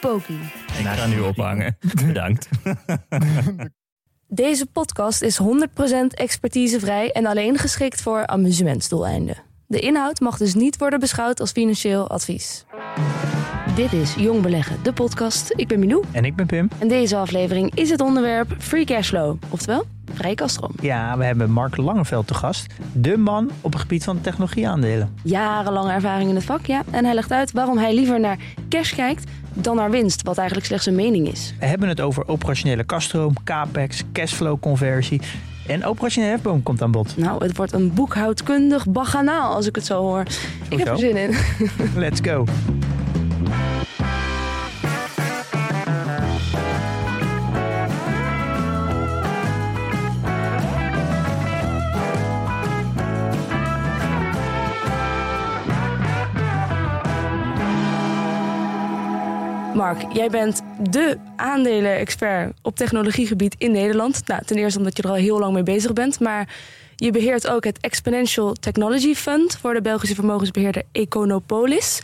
Poki. Ik ga nu ophangen. Bedankt. Deze podcast is 100% expertisevrij en alleen geschikt voor amusementsdoeleinden. De inhoud mag dus niet worden beschouwd als financieel advies. Dit is Jong Beleggen, de podcast. Ik ben Milou En ik ben Pim. en deze aflevering is het onderwerp Free Cashflow, oftewel vrije kaststroom. Ja, we hebben Mark Langeveld te gast. De man op het gebied van technologieaandelen. Jarenlange ervaring in het vak, ja. En hij legt uit waarom hij liever naar cash kijkt dan naar winst, wat eigenlijk slechts een mening is. We hebben het over operationele kaststroom, capex, cashflow conversie. En operationele hefboom komt aan bod. Nou, het wordt een boekhoudkundig baganaal als ik het zo hoor. Ik heb er zin in. Let's go. Mark, jij bent de aandelen-expert op technologiegebied in Nederland. Nou, ten eerste omdat je er al heel lang mee bezig bent, maar je beheert ook het Exponential Technology Fund voor de Belgische vermogensbeheerder Econopolis.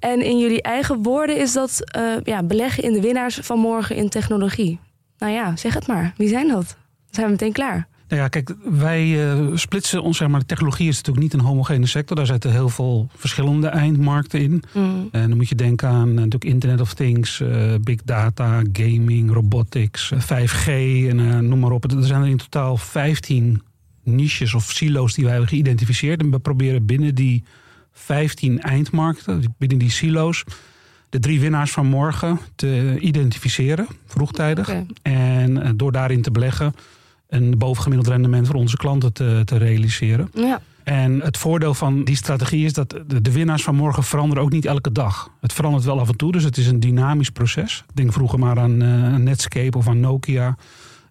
En in jullie eigen woorden is dat eh, ja, beleggen in de winnaars van morgen in technologie. Nou ja, zeg het maar. Wie zijn dat? Dan zijn we meteen klaar. Nou ja, kijk, wij eh, splitsen ons, zeg maar, de technologie is natuurlijk niet een homogene sector. Daar zitten heel veel verschillende eindmarkten in. En dan moet je denken aan eh, natuurlijk Internet of Things, eh, big data, gaming, robotics, eh, 5G en noem maar op. Er zijn er in totaal 15 niches of silo's die wij hebben geïdentificeerd. En we proberen binnen die 15 eindmarkten, binnen die silo's, de drie winnaars van morgen te identificeren, vroegtijdig. En door daarin te beleggen, een bovengemiddeld rendement voor onze klanten te, te realiseren. Ja, En het voordeel van die strategie is dat de, winnaars van morgen veranderen ook niet elke dag. Het verandert wel af en toe, dus het is een dynamisch proces. Denk vroeger maar aan aan Netscape of aan Nokia.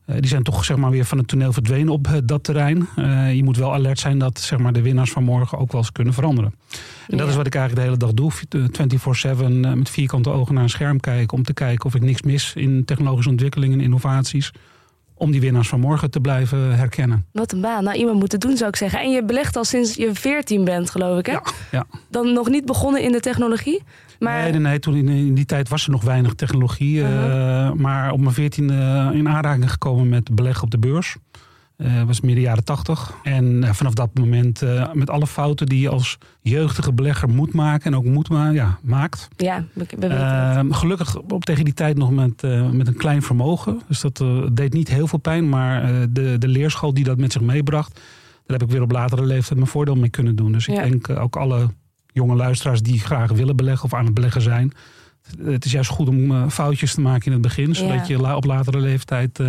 Eh, die zijn toch zeg maar, weer van het toneel verdwenen op eh, dat terrein. Je moet wel alert zijn dat zeg maar, de winnaars van morgen ook wel eens kunnen veranderen. En dat is wat ik eigenlijk de hele dag doe. eh, 24-7 eh, met vierkante ogen naar een scherm kijken. Om te kijken of ik niks mis in technologische ontwikkelingen en innovaties. Om die winnaars van morgen te blijven herkennen. wat een baan. Nou, iemand moet het doen, zou ik zeggen. En je belegt al sinds je 14 bent, geloof ik, hè? Ja, ja. Dan nog niet begonnen in de technologie. Maar Nee, nee, nee, toen in, in die tijd was er nog weinig technologie. eh, Uh-huh. maar op mijn veertiende in aanraking gekomen met beleggen op de beurs. Eh was midden jaren tachtig. En eh, vanaf dat moment eh, met alle fouten die je als jeugdige belegger moet maken. En ook moet ma ja, maakt. ja, we, we weten het. Eh, gelukkig op tegen die tijd nog met, met een klein vermogen. Dus dat deed niet heel veel pijn. Maar de, de leerschool die dat met zich meebracht. Daar heb ik weer op latere leeftijd mijn voordeel mee kunnen doen. Dus ik Ja. denk ook alle jonge luisteraars die graag willen beleggen of aan het beleggen zijn. Het is juist goed om foutjes te maken in het begin. Zodat Ja. je op latere leeftijd,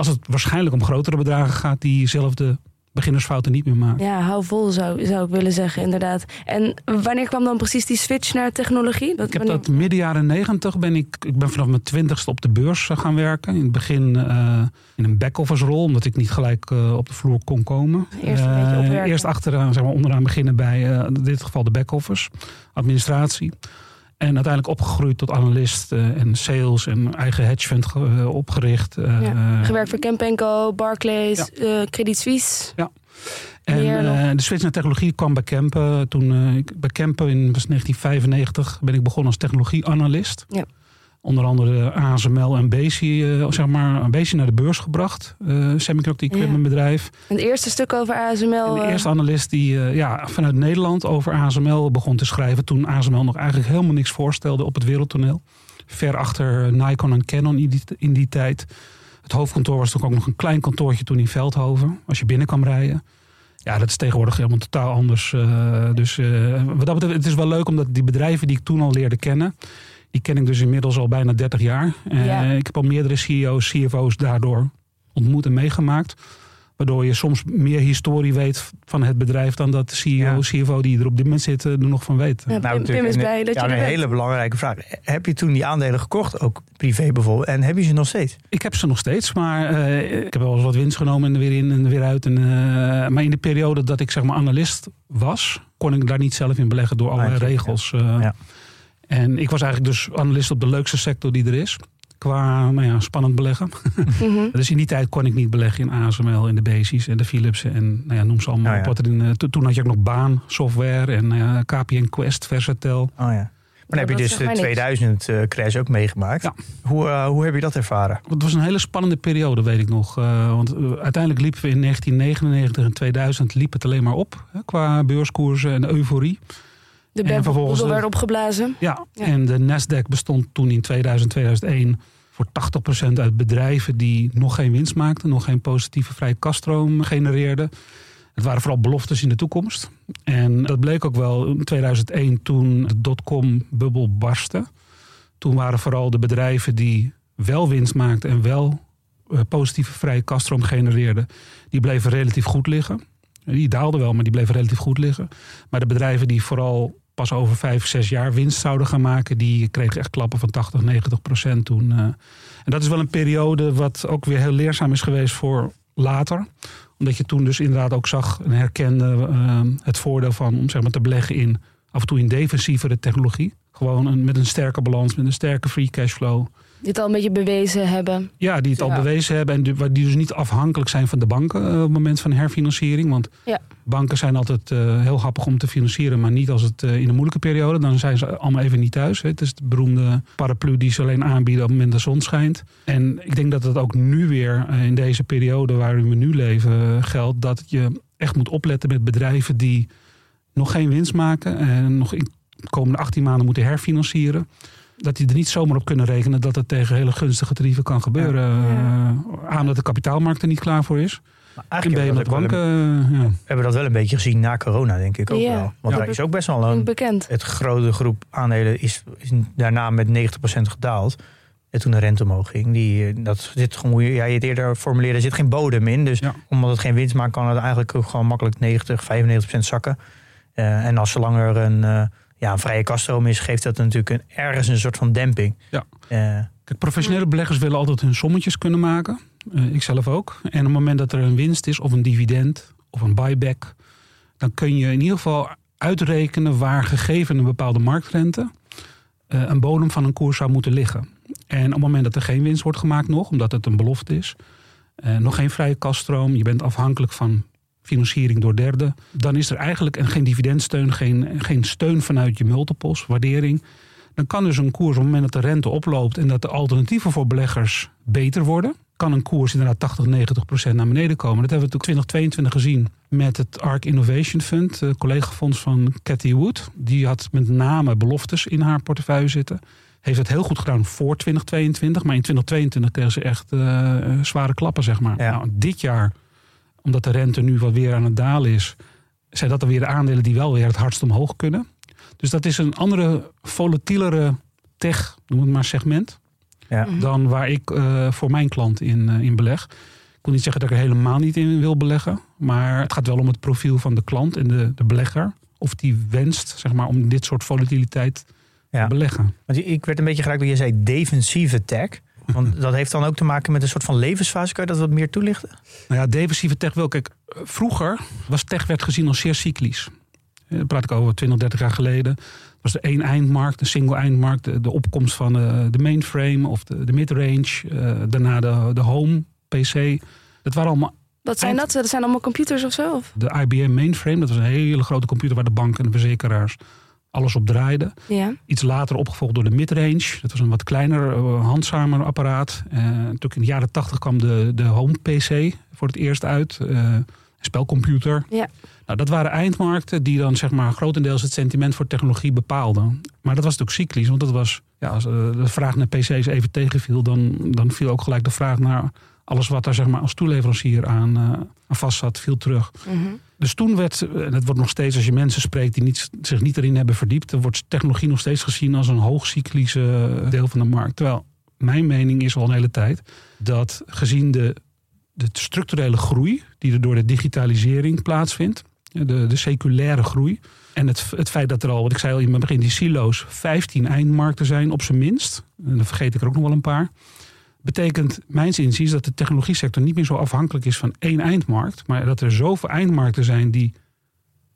als het waarschijnlijk om grotere bedragen gaat, diezelfde beginnersfouten niet meer maakt. Ja, hou vol zou, zou ik willen zeggen, inderdaad. En wanneer kwam dan precies die switch naar technologie? Dat, Ik heb wanneer- dat midden jaren negentig ben ik, ik ben vanaf mijn twintigste op de beurs eh, gaan werken. In het begin eh, in een back-office rol, omdat ik niet gelijk eh, op de vloer kon komen. Eerst een beetje opwerken. Eerst achteraan, zeg maar, onderaan beginnen bij in dit geval de back-office, administratie. En uiteindelijk opgegroeid tot analist eh, en sales en eigen hedge fund eh, opgericht. eh, Ja. Gewerkt voor Kempenco, Barclays, eh, Credit Suisse. En nog? eh, de switch naar technologie kwam bij Kempen. Toen, ik, bij Kempen in was 1995 ben ik begonnen als technologieanalist. Ja. Onder andere ASML en Bezi, eh, zeg maar, Bezi naar de beurs gebracht. eh semiconductor equipment bedrijf. Het eerste stuk over ASML. En de eh, eerste analist die eh, ja, vanuit Nederland over ASML begon te schrijven. Toen ASML nog eigenlijk helemaal niks voorstelde op het wereldtoneel. Ver achter Nikon en Canon in die, in die tijd. Het hoofdkantoor was toch ook nog een klein kantoortje toen in Veldhoven. Als je binnen kwam rijden. Ja, dat is tegenwoordig helemaal totaal anders. dus wat dat betreft, het is wel leuk omdat die bedrijven die ik toen al leerde kennen. Die ken ik dus inmiddels al bijna 30 jaar. Eh, Ja. Ik heb al meerdere CEO's, CFO's daardoor ontmoet en meegemaakt. Waardoor je soms meer historie weet van het bedrijf dan dat de CEO, Ja. CFO die er op dit moment zit er nog van weet. Ja, Pim, Pim natuurlijk is een- blij dat ja, je er een hele belangrijke vraag. Heb je toen die aandelen gekocht, ook privé bijvoorbeeld? En heb je ze nog steeds? Ik heb ze nog steeds, maar eh, ik heb wel eens wat winst genomen en er weer in en er weer uit. En, eh, maar in de periode dat ik zeg maar analist was, kon ik daar niet zelf in beleggen door allerlei natuurlijk, regels. eh. Ja. En ik was eigenlijk dus analist op de leukste sector die er is. Qua nou ja, spannend beleggen. Mhm. Dus in die tijd kon ik niet beleggen in ASML en de Basies en de Philips en nou ja, noem ze allemaal ja. Eh, to- toen had je ook nog Baan, software en ja, KPN Quest, Versatel. Oh ja. Maar dan heb je dus de mij niks. 2000 eh, crash ook meegemaakt. Ja. Hoe, eh, hoe heb je dat ervaren? Het was een hele spannende periode, weet ik nog. Eh, want eh, uiteindelijk liepen we in 1999 en 2000 liep het alleen maar op. Hè, qua beurskoersen en euforie. De vervolgens werd opgeblazen. Ja, Ja. en de Nasdaq bestond toen in 2000, 2001 voor 80% uit bedrijven die nog geen winst maakten, nog geen positieve vrije kaststroom genereerden. Het waren vooral beloftes in de toekomst. En dat bleek ook wel in 2001 toen de dotcom-bubbel barstte. Toen waren vooral de bedrijven die wel winst maakten en wel eh, positieve vrije kaststroom genereerden, die bleven relatief goed liggen. Die daalden wel, maar die bleven relatief goed liggen. Maar de bedrijven die vooral pas over vijf, zes jaar winst zouden gaan maken, die kregen echt klappen van 80, 90 procent toen. eh. En dat is wel een periode wat ook weer heel leerzaam is geweest voor later. Omdat je toen dus inderdaad ook zag en herkende eh, het voordeel van om zeg maar, te beleggen in af en toe in defensievere technologie. Gewoon een, met een sterke balans, met een sterke free cashflow. Dit al een beetje bewezen hebben. Ja, die het al bewezen hebben en die, die dus niet afhankelijk zijn van de banken eh, op het moment van herfinanciering. Want Ja. banken zijn altijd eh, heel happig om te financieren, maar niet als het eh, in een moeilijke periode. Dan zijn ze allemaal even niet thuis. Hè. Het is de beroemde paraplu die ze alleen aanbieden op het moment dat de zon schijnt. En ik denk dat het ook nu weer in deze periode waarin we nu leven geldt dat je echt moet opletten met bedrijven die nog geen winst maken en nog in de komende 18 maanden moeten herfinancieren dat die er niet zomaar op kunnen rekenen dat het tegen hele gunstige tarieven kan gebeuren. Ja. Eh, aan dat de kapitaalmarkt er niet klaar voor is. Maar En eigenlijk ben je hebben we, met dat ook wel een- banken. eh, ja. we hebben dat wel een beetje gezien na corona, denk ik ook Ja. wel. Want Ja. daar is ook best wel een... Bekend. Het grote groep aandelen is, is daarna met 90% gedaald. En toen de rente omhoog ging. Die, eh, dat zit gewoon, hoe jij het eerder formuleerde, er zit geen bodem in. Dus Ja. omdat het geen winst maakt, kan het eigenlijk ook gewoon makkelijk 90, 95% zakken. Eh, en als zolang er een, eh, ja, een vrije kaststroom is, geeft dat natuurlijk een, ergens een soort van demping. Ja. Eh, Kijk, professionele beleggers willen altijd hun sommetjes kunnen maken. Eh, ik zelf ook. En op het moment dat er een winst is, of een dividend, of een buyback, dan kun je in ieder geval uitrekenen waar gegeven een bepaalde marktrente eh, een bodem van een koers zou moeten liggen. En op het moment dat er geen winst wordt gemaakt nog, omdat het een belofte is, eh, nog geen vrije kaststroom, je bent afhankelijk van financiering door derden, dan is er eigenlijk en geen dividendsteun, geen, geen steun vanuit je multiples, waardering. Dan kan dus een koers op het moment dat de rente oploopt en dat de alternatieven voor beleggers beter worden, kan een koers inderdaad 80, 90 procent naar beneden komen. Dat hebben we natuurlijk 2022 gezien met het ARK Innovation Fund, een collegafonds van Cathy Wood. Die had met name beloftes in haar portefeuille zitten. Heeft het heel goed gedaan voor 2022, maar in 2022 kregen ze echt eh, zware klappen, zeg maar. Ja. Nou, dit jaar, omdat de rente nu wat weer aan het dalen is, zijn dat dan weer de aandelen die wel weer het hardst omhoog kunnen. Dus dat is een andere, volatielere tech, noem het maar segment, ja. dan waar ik eh, voor mijn klant in, eh, in beleg. Ik wil niet zeggen dat ik er helemaal niet in wil beleggen, maar het gaat wel om het profiel van de klant en de, de belegger. Of die wenst, zeg maar, om dit soort volatiliteit Ja. te beleggen. Want ik werd een beetje geraakt door je zei defensieve tech. Want dat heeft dan ook te maken met een soort van levensfase. Kan je dat wat meer toelichten? Nou ja, defensieve tech wel. Kijk, vroeger was tech werd gezien als zeer cyclisch. Eh, Dan praat ik over 20, 30 jaar geleden. Het was de één eindmarkt, een single eindmarkt. De, de opkomst van eh, de mainframe of de, de midrange. eh, daarna de, de home, PC. Dat waren allemaal Wat zijn Eind- dat? Dat zijn allemaal computers of zo? Of? de IBM mainframe. Dat was een hele grote computer waar de banken en de verzekeraars alles op draaiden. Ja. Iets later opgevolgd door de midrange. Dat was een wat kleiner, eh, handzamer apparaat. Natuurlijk in de jaren 80 kwam de, de home PC voor het eerst uit. Eh, spelcomputer. Ja. Nou, dat waren eindmarkten die dan zeg maar grotendeels het sentiment voor technologie bepaalden. Maar dat was natuurlijk cyclisch, want dat was, ja, als eh, de vraag naar PC's even tegenviel, dan, dan viel ook gelijk de vraag naar alles wat daar zeg maar als toeleverancier aan, eh, aan vast zat, viel terug. Mhm. Dus toen werd, en het wordt nog steeds als je mensen spreekt die niet, zich niet erin hebben verdiept, dan wordt technologie nog steeds gezien als een hoogcyclische deel van de markt. Terwijl mijn mening is al een hele tijd dat gezien de de structurele groei die er door de digitalisering plaatsvindt. De, de seculaire groei. En het, het feit dat er al, wat ik zei al in het begin, die silo's 15 eindmarkten zijn op zijn minst. En dan vergeet ik er ook nog wel een paar. Betekent mijns inziens dat de technologie sector niet meer zo afhankelijk is van één eindmarkt. Maar dat er zoveel eindmarkten zijn die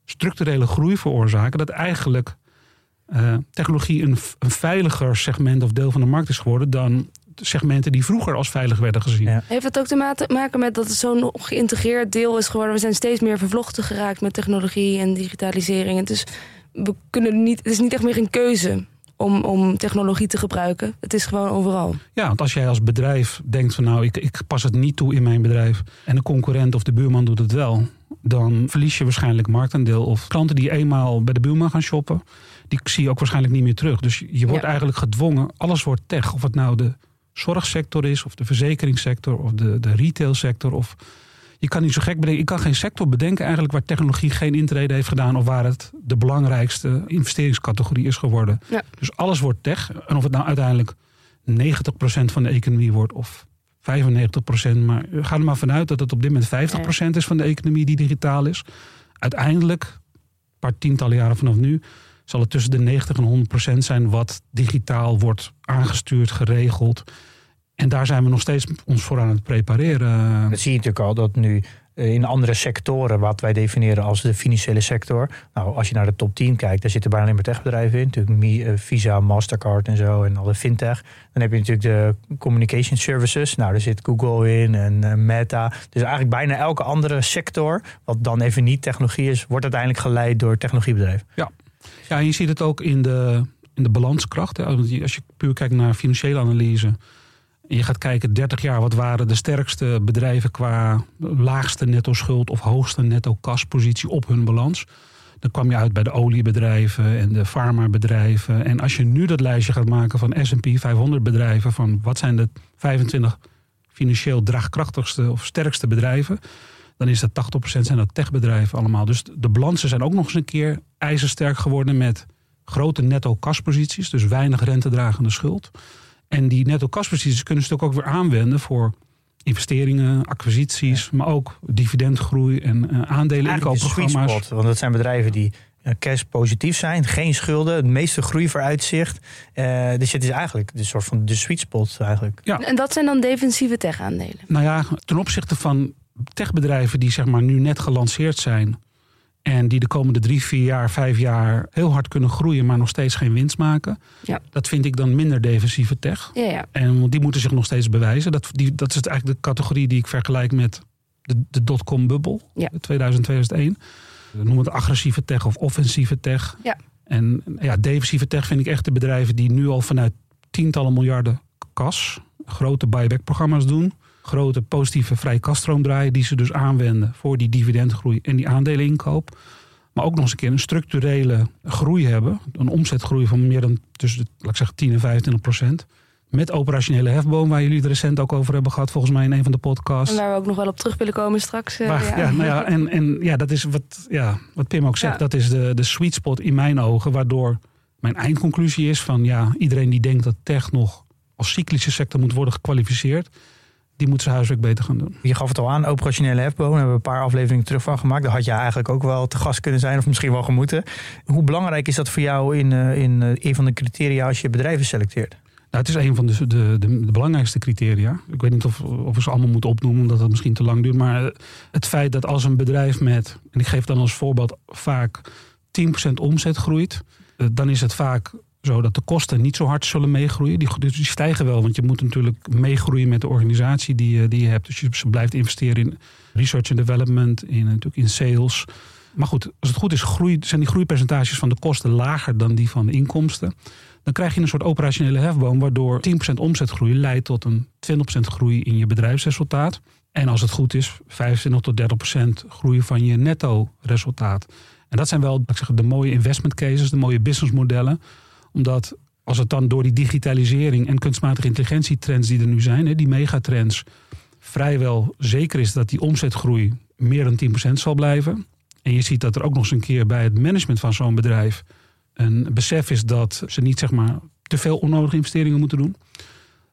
structurele groei veroorzaken. Dat eigenlijk uh, technologie een, een veiliger segment of deel van de markt is geworden dan segmenten die vroeger als veilig werden gezien. Heeft het ook te maken met dat het zo'n geïntegreerd deel is geworden? We zijn steeds meer vervlochten geraakt met technologie en digitalisering. Dus we kunnen niet, het is niet echt meer een keuze om, om technologie te gebruiken. Het is gewoon overal. Ja, want als jij als bedrijf denkt van nou, ik, ik pas het niet toe in mijn bedrijf en de concurrent of de buurman doet het wel, dan verlies je waarschijnlijk marktaandeel. Of klanten die eenmaal bij de buurman gaan shoppen, die zie je ook waarschijnlijk niet meer terug. Dus je wordt eigenlijk gedwongen, alles wordt tech. Of het nou de zorgsector is, of de verzekeringssector, of de, de retailsector. Of je kan niet zo gek bedenken. Ik kan geen sector bedenken eigenlijk waar technologie geen intrede heeft gedaan. Of waar het de belangrijkste investeringscategorie is geworden. Ja. Dus alles wordt tech. En of het nou uiteindelijk 90% van de economie wordt of 95%. Maar ga er maar vanuit dat het op dit moment 50% is van de economie die digitaal is. Uiteindelijk, een paar tientallen jaren vanaf nu, zal het tussen de 90 en 100 procent zijn wat digitaal wordt aangestuurd, geregeld. En daar zijn we nog steeds ons voor aan het prepareren. Dat zie je natuurlijk al, dat nu eh, in andere sectoren, wat wij definiëren als de financiële sector. Nou, als je naar de top 10 kijkt, daar zitten bijna alleen maar techbedrijven in. Natuurlijk eh, Visa, Mastercard en zo en alle fintech. Dan heb je natuurlijk de communication services. Nou, daar zit Google in en eh, Meta. Dus eigenlijk bijna elke andere sector, wat dan even niet technologie is, wordt uiteindelijk geleid door technologiebedrijven. Ja, ja, je ziet het ook in de, in de balanskracht. Als je puur kijkt naar financiële analyse. En je gaat kijken 30 jaar, wat waren de sterkste bedrijven qua laagste netto schuld of hoogste netto kaspositie op hun balans. Dan kwam je uit bij de oliebedrijven en de farmabedrijven. En als je nu dat lijstje gaat maken van S&P 500 bedrijven, van wat zijn de 25 financieel draagkrachtigste of sterkste bedrijven, dan is dat 80% zijn dat techbedrijven allemaal. Dus de balansen zijn ook nog eens een keer ijzersterk geworden met grote netto kasposities, dus weinig rentedragende schuld. En die netto kasposities kunnen ze ook weer aanwenden voor investeringen, acquisities, maar ook dividendgroei en uh, aandelen inkoopprogramma's. Want dat zijn bedrijven die uh, cash positief zijn, geen schulden, het meeste groei vooruitzicht. Uh, dus het is eigenlijk de soort van de sweet spot eigenlijk. Ja. En dat zijn dan defensieve tech aandelen? Nou ja, ten opzichte van techbedrijven die zeg maar nu net gelanceerd zijn. En die de komende drie, vier jaar, vijf jaar heel hard kunnen groeien, maar nog steeds geen winst maken. Ja. Dat vind ik dan minder defensieve tech. Ja, ja. En die moeten zich nog steeds bewijzen. Dat, die, dat is eigenlijk de categorie die ik vergelijk met de, de dotcom bubbel, ja. 2000, 2001. We noemen het agressieve tech of offensieve tech. Ja. En ja, defensieve tech vind ik echt de bedrijven die nu al vanuit tientallen miljarden kas grote buyback programma's doen grote positieve vrije kaststroom draaien, die ze dus aanwenden voor die dividendgroei en die aandeleninkoop. Maar ook nog eens een keer een structurele groei hebben. Een omzetgroei van meer dan tussen, laat ik zeggen, 10 en 25 procent. Met operationele hefboom, waar jullie het recent ook over hebben gehad, volgens mij in een van de podcasts. En waar we ook nog wel op terug willen komen straks. Uh, ja. ja. nou ja, en, en ja, dat is wat, ja, wat Pim ook zegt, dat is de, de sweet spot in mijn ogen, waardoor mijn eindconclusie is van ja, iedereen die denkt dat tech nog als cyclische sector moet worden gekwalificeerd, die moet zijn huiswerk beter gaan doen. Je gaf het al aan, operationele hefboom. Daar hebben we een paar afleveringen terug van gemaakt. Daar had je eigenlijk ook wel te gast kunnen zijn of misschien wel gemoeten. Hoe belangrijk is dat voor jou in, eh, in eh, een van de criteria als je bedrijven selecteert? Nou, het is een van de, de, de, belangrijkste criteria. Ik weet niet of, of we ze allemaal moeten opnoemen, omdat dat misschien te lang duurt. Maar het feit dat als een bedrijf met, en ik geef dan als voorbeeld vaak 10% omzet groeit, eh, dan is het vaak zodat de kosten niet zo hard zullen meegroeien. Die, dus die stijgen wel, want je moet natuurlijk meegroeien met de organisatie die, die je hebt. Dus je blijft investeren in research and development, in, natuurlijk in sales. Maar goed, als het goed is, groei, zijn die groeipercentages van de kosten lager dan die van de inkomsten. Dan krijg je een soort operationele hefboom, waardoor 10% omzetgroei leidt tot een 20% groei in je bedrijfsresultaat. En als het goed is, 25 tot 30% groei van je netto resultaat. En dat zijn wel ik zeg, de mooie investment cases, de mooie businessmodellen omdat als het dan door die digitalisering en kunstmatige intelligentietrends die er nu zijn, die megatrends, vrijwel zeker is dat die omzetgroei meer dan 10% zal blijven. En je ziet dat er ook nog eens een keer bij het management van zo'n bedrijf een besef is dat ze niet zeg maar te veel onnodige investeringen moeten doen.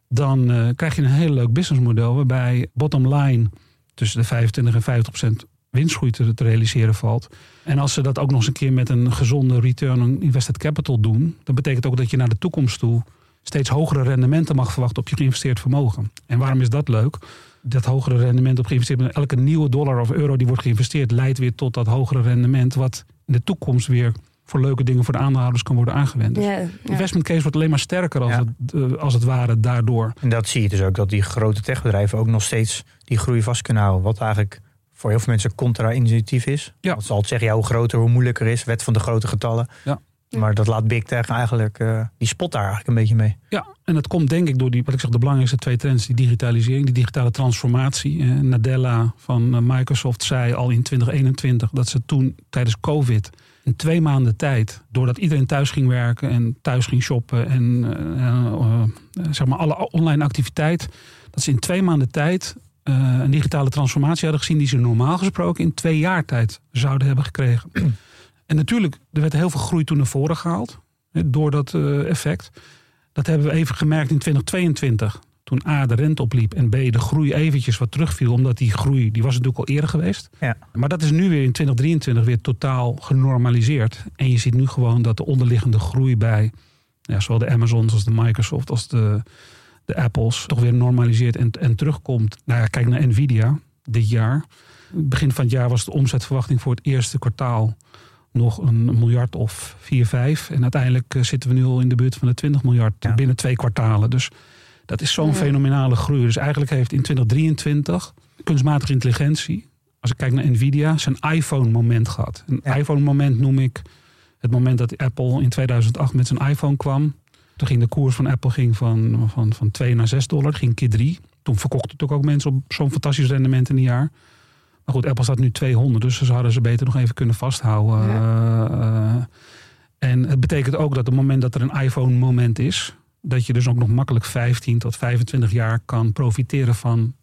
Dan uh, krijg je een heel leuk businessmodel waarbij bottom line tussen de 25 en 50 procent winstgroei te, te, realiseren valt. En als ze dat ook nog eens een keer met een gezonde return on invested capital doen, dan betekent ook dat je naar de toekomst toe steeds hogere rendementen mag verwachten op je geïnvesteerd vermogen. En waarom is dat leuk? Dat hogere rendement op geïnvesteerd elke nieuwe dollar of euro die wordt geïnvesteerd, leidt weer tot dat hogere rendement, wat in de toekomst weer voor leuke dingen voor de aandeelhouders kan worden aangewend. Dus ja. investment case wordt alleen maar sterker als, Ja. het, eh, als het ware daardoor. En dat zie je dus ook, dat die grote techbedrijven ook nog steeds die groei vast kunnen houden. Wat eigenlijk voor heel veel mensen contra-intuïtief is. Ja. Want ze altijd zeggen, ja, hoe groter, hoe moeilijker is. Wet van de grote getallen. Ja. Maar dat laat Big Tech eigenlijk, eh, die spot daar eigenlijk een beetje mee. Ja, en dat komt denk ik door die, wat ik zeg, de belangrijkste twee trends. Die digitalisering, die digitale transformatie. Eh, Nadella van eh, Microsoft zei al in 2021 dat ze toen tijdens COVID in twee maanden tijd, doordat iedereen thuis ging werken en thuis ging shoppen en zeg maar alle online activiteit, dat ze in twee maanden tijd een digitale transformatie hadden gezien die ze normaal gesproken in twee jaar tijd zouden hebben gekregen. en natuurlijk, er werd heel veel groei toen naar voren gehaald eh, door dat eh, effect. Dat hebben we even gemerkt in 2022. Toen A, de rente opliep en B, de groei eventjes wat terugviel. Omdat die groei, die was natuurlijk al eerder geweest. Ja. Maar dat is nu weer in 2023 weer totaal genormaliseerd. En je ziet nu gewoon dat de onderliggende groei bij ja, zowel de Amazons als de Microsoft als de, de Apples toch weer normaliseert en, en terugkomt. Nou ja, kijk naar Nvidia dit jaar. Begin van het jaar was de omzetverwachting voor het eerste kwartaal nog een miljard of 4, 5. En uiteindelijk eh, zitten we nu al in de buurt van de 20 miljard Ja. binnen twee kwartalen. Dus dat is zo'n Ja. fenomenale groei. Dus eigenlijk heeft in 2023 kunstmatige intelligentie, als ik kijk naar Nvidia, zijn iPhone-moment gehad. Een Ja. iPhone-moment noem ik het moment dat Apple in 2008 met zijn iPhone kwam. Toen ging de koers van Apple ging van, van, van 2 naar 6 dollar, ging keer 3. Toen verkochten natuurlijk ook mensen op zo'n fantastisch rendement in een jaar. Maar goed, Apple staat nu 200, dus ze zouden ze beter nog even kunnen vasthouden. Ja. Eh, en het betekent ook dat op het moment dat er een iPhone-moment is, dat je dus ook nog makkelijk 15 tot 25 jaar kan profiteren van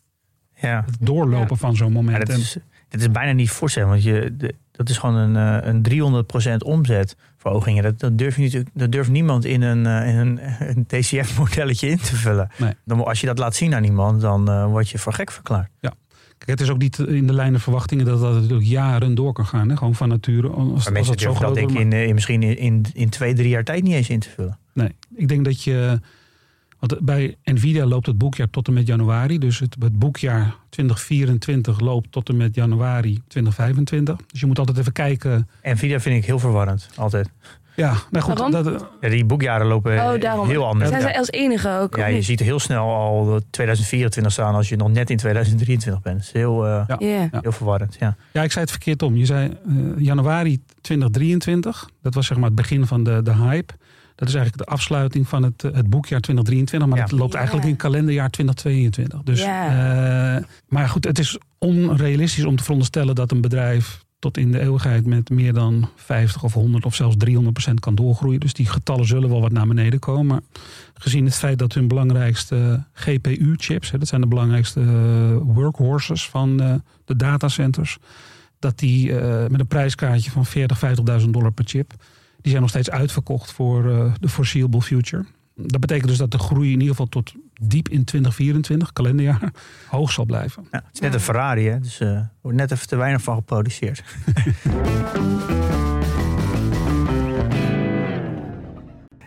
Ja. het doorlopen van zo'n Ja, moment. dat, is, dat is bijna niet voorstellen, want je, de- dat is gewoon een, eh, een 300% omzetverhoging. Dat, dat, durf je natuurlijk, dat durft niemand in een, eh, in een, een TCF-modelletje in te vullen. Nee. Dan, als je dat laat zien aan iemand, dan eh, word je voor gek verklaard. Kijk, het is ook niet in de lijnen verwachtingen dat dat natuurlijk jaren door kan gaan. Hè? Gewoon van nature. Als, Maar als mensen het zo dat denk ik in, in, misschien in, in, in twee, drie jaar tijd niet eens in te vullen. Nee, ik denk dat je. Want bij Nvidia loopt het boekjaar tot en met januari. Dus het, het boekjaar 2024 loopt tot en met januari 2025. Dus je moet altijd even kijken. Nvidia vind ik heel verwarrend, altijd. Ja, nou goed. Dat, Ja, die boekjaren lopen Oh, daarom. heel anders. Zijn zij als enige ook? Ja, je niet? ziet heel snel al 2024 staan als je nog net in 2023 bent. Dat is heel, eh, Ja. Ja. heel verwarrend. Ja. ja, ik zei het verkeerd om. Je zei eh, januari 2023. Dat was zeg maar het begin van de, de hype. Dat is eigenlijk de afsluiting van het, eh, het boekjaar 2023. Maar Ja. het loopt Ja. eigenlijk in kalenderjaar 2022. Dus, Ja. eh, maar goed, het is onrealistisch om te veronderstellen dat een bedrijf tot in de eeuwigheid met meer dan 50 of 100 of zelfs 300 procent kan doorgroeien. Dus die getallen zullen wel wat naar beneden komen. Maar gezien het feit dat hun belangrijkste GPU-chips, dat zijn de belangrijkste eh, workhorses van eh, de datacenters, dat die eh, met een prijskaartje van 40, 50.000 dollar per chip, die zijn nog steeds uitverkocht voor eh, de foreseeable future. Dat betekent dus dat de groei in ieder geval tot diep in 2024, kalenderjaar, hoog zal blijven. Ja, het is net een Ferrari, hè? dus eh, er wordt net even te weinig van geproduceerd.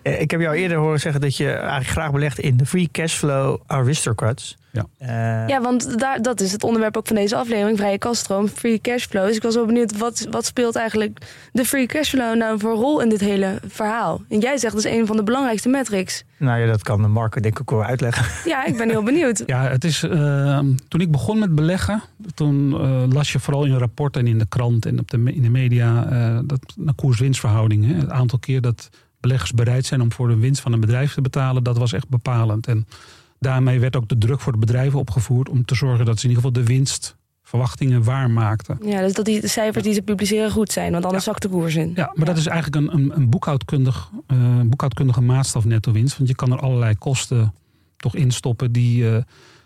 Eh, Ik heb jou eerder horen zeggen dat je eigenlijk graag belegt in de free cashflow aristocrats. Ja. Eh, Ja, want daar, dat is het onderwerp ook van deze aflevering. Vrije kaststroom, free cashflow. Dus ik was wel benieuwd, wat, wat speelt eigenlijk de free cashflow nou voor rol in dit hele verhaal? En jij zegt dat is een van de belangrijkste metrics. Nou ja, dat kan Marco denk ik ook wel uitleggen. Ja, ik ben heel benieuwd. Ja, het is, eh, toen ik begon met beleggen, toen eh, las je vooral in rapporten en in de krant en op de, in de media eh, dat naar koers-winstverhouding. Het aantal keer dat beleggers bereid zijn om voor de winst van een bedrijf te betalen, dat was echt bepalend. En daarmee werd ook de druk voor de bedrijven opgevoerd om te zorgen dat ze in ieder geval de winstverwachtingen waarmaakten. Ja, dus dat die cijfers die ze publiceren goed zijn, want anders zakt de koers in. Ja, maar dat is eigenlijk een, een, een boekhoudkundig, eh, boekhoudkundige maatstaf netto winst. Want je kan er allerlei kosten toch instoppen die eh,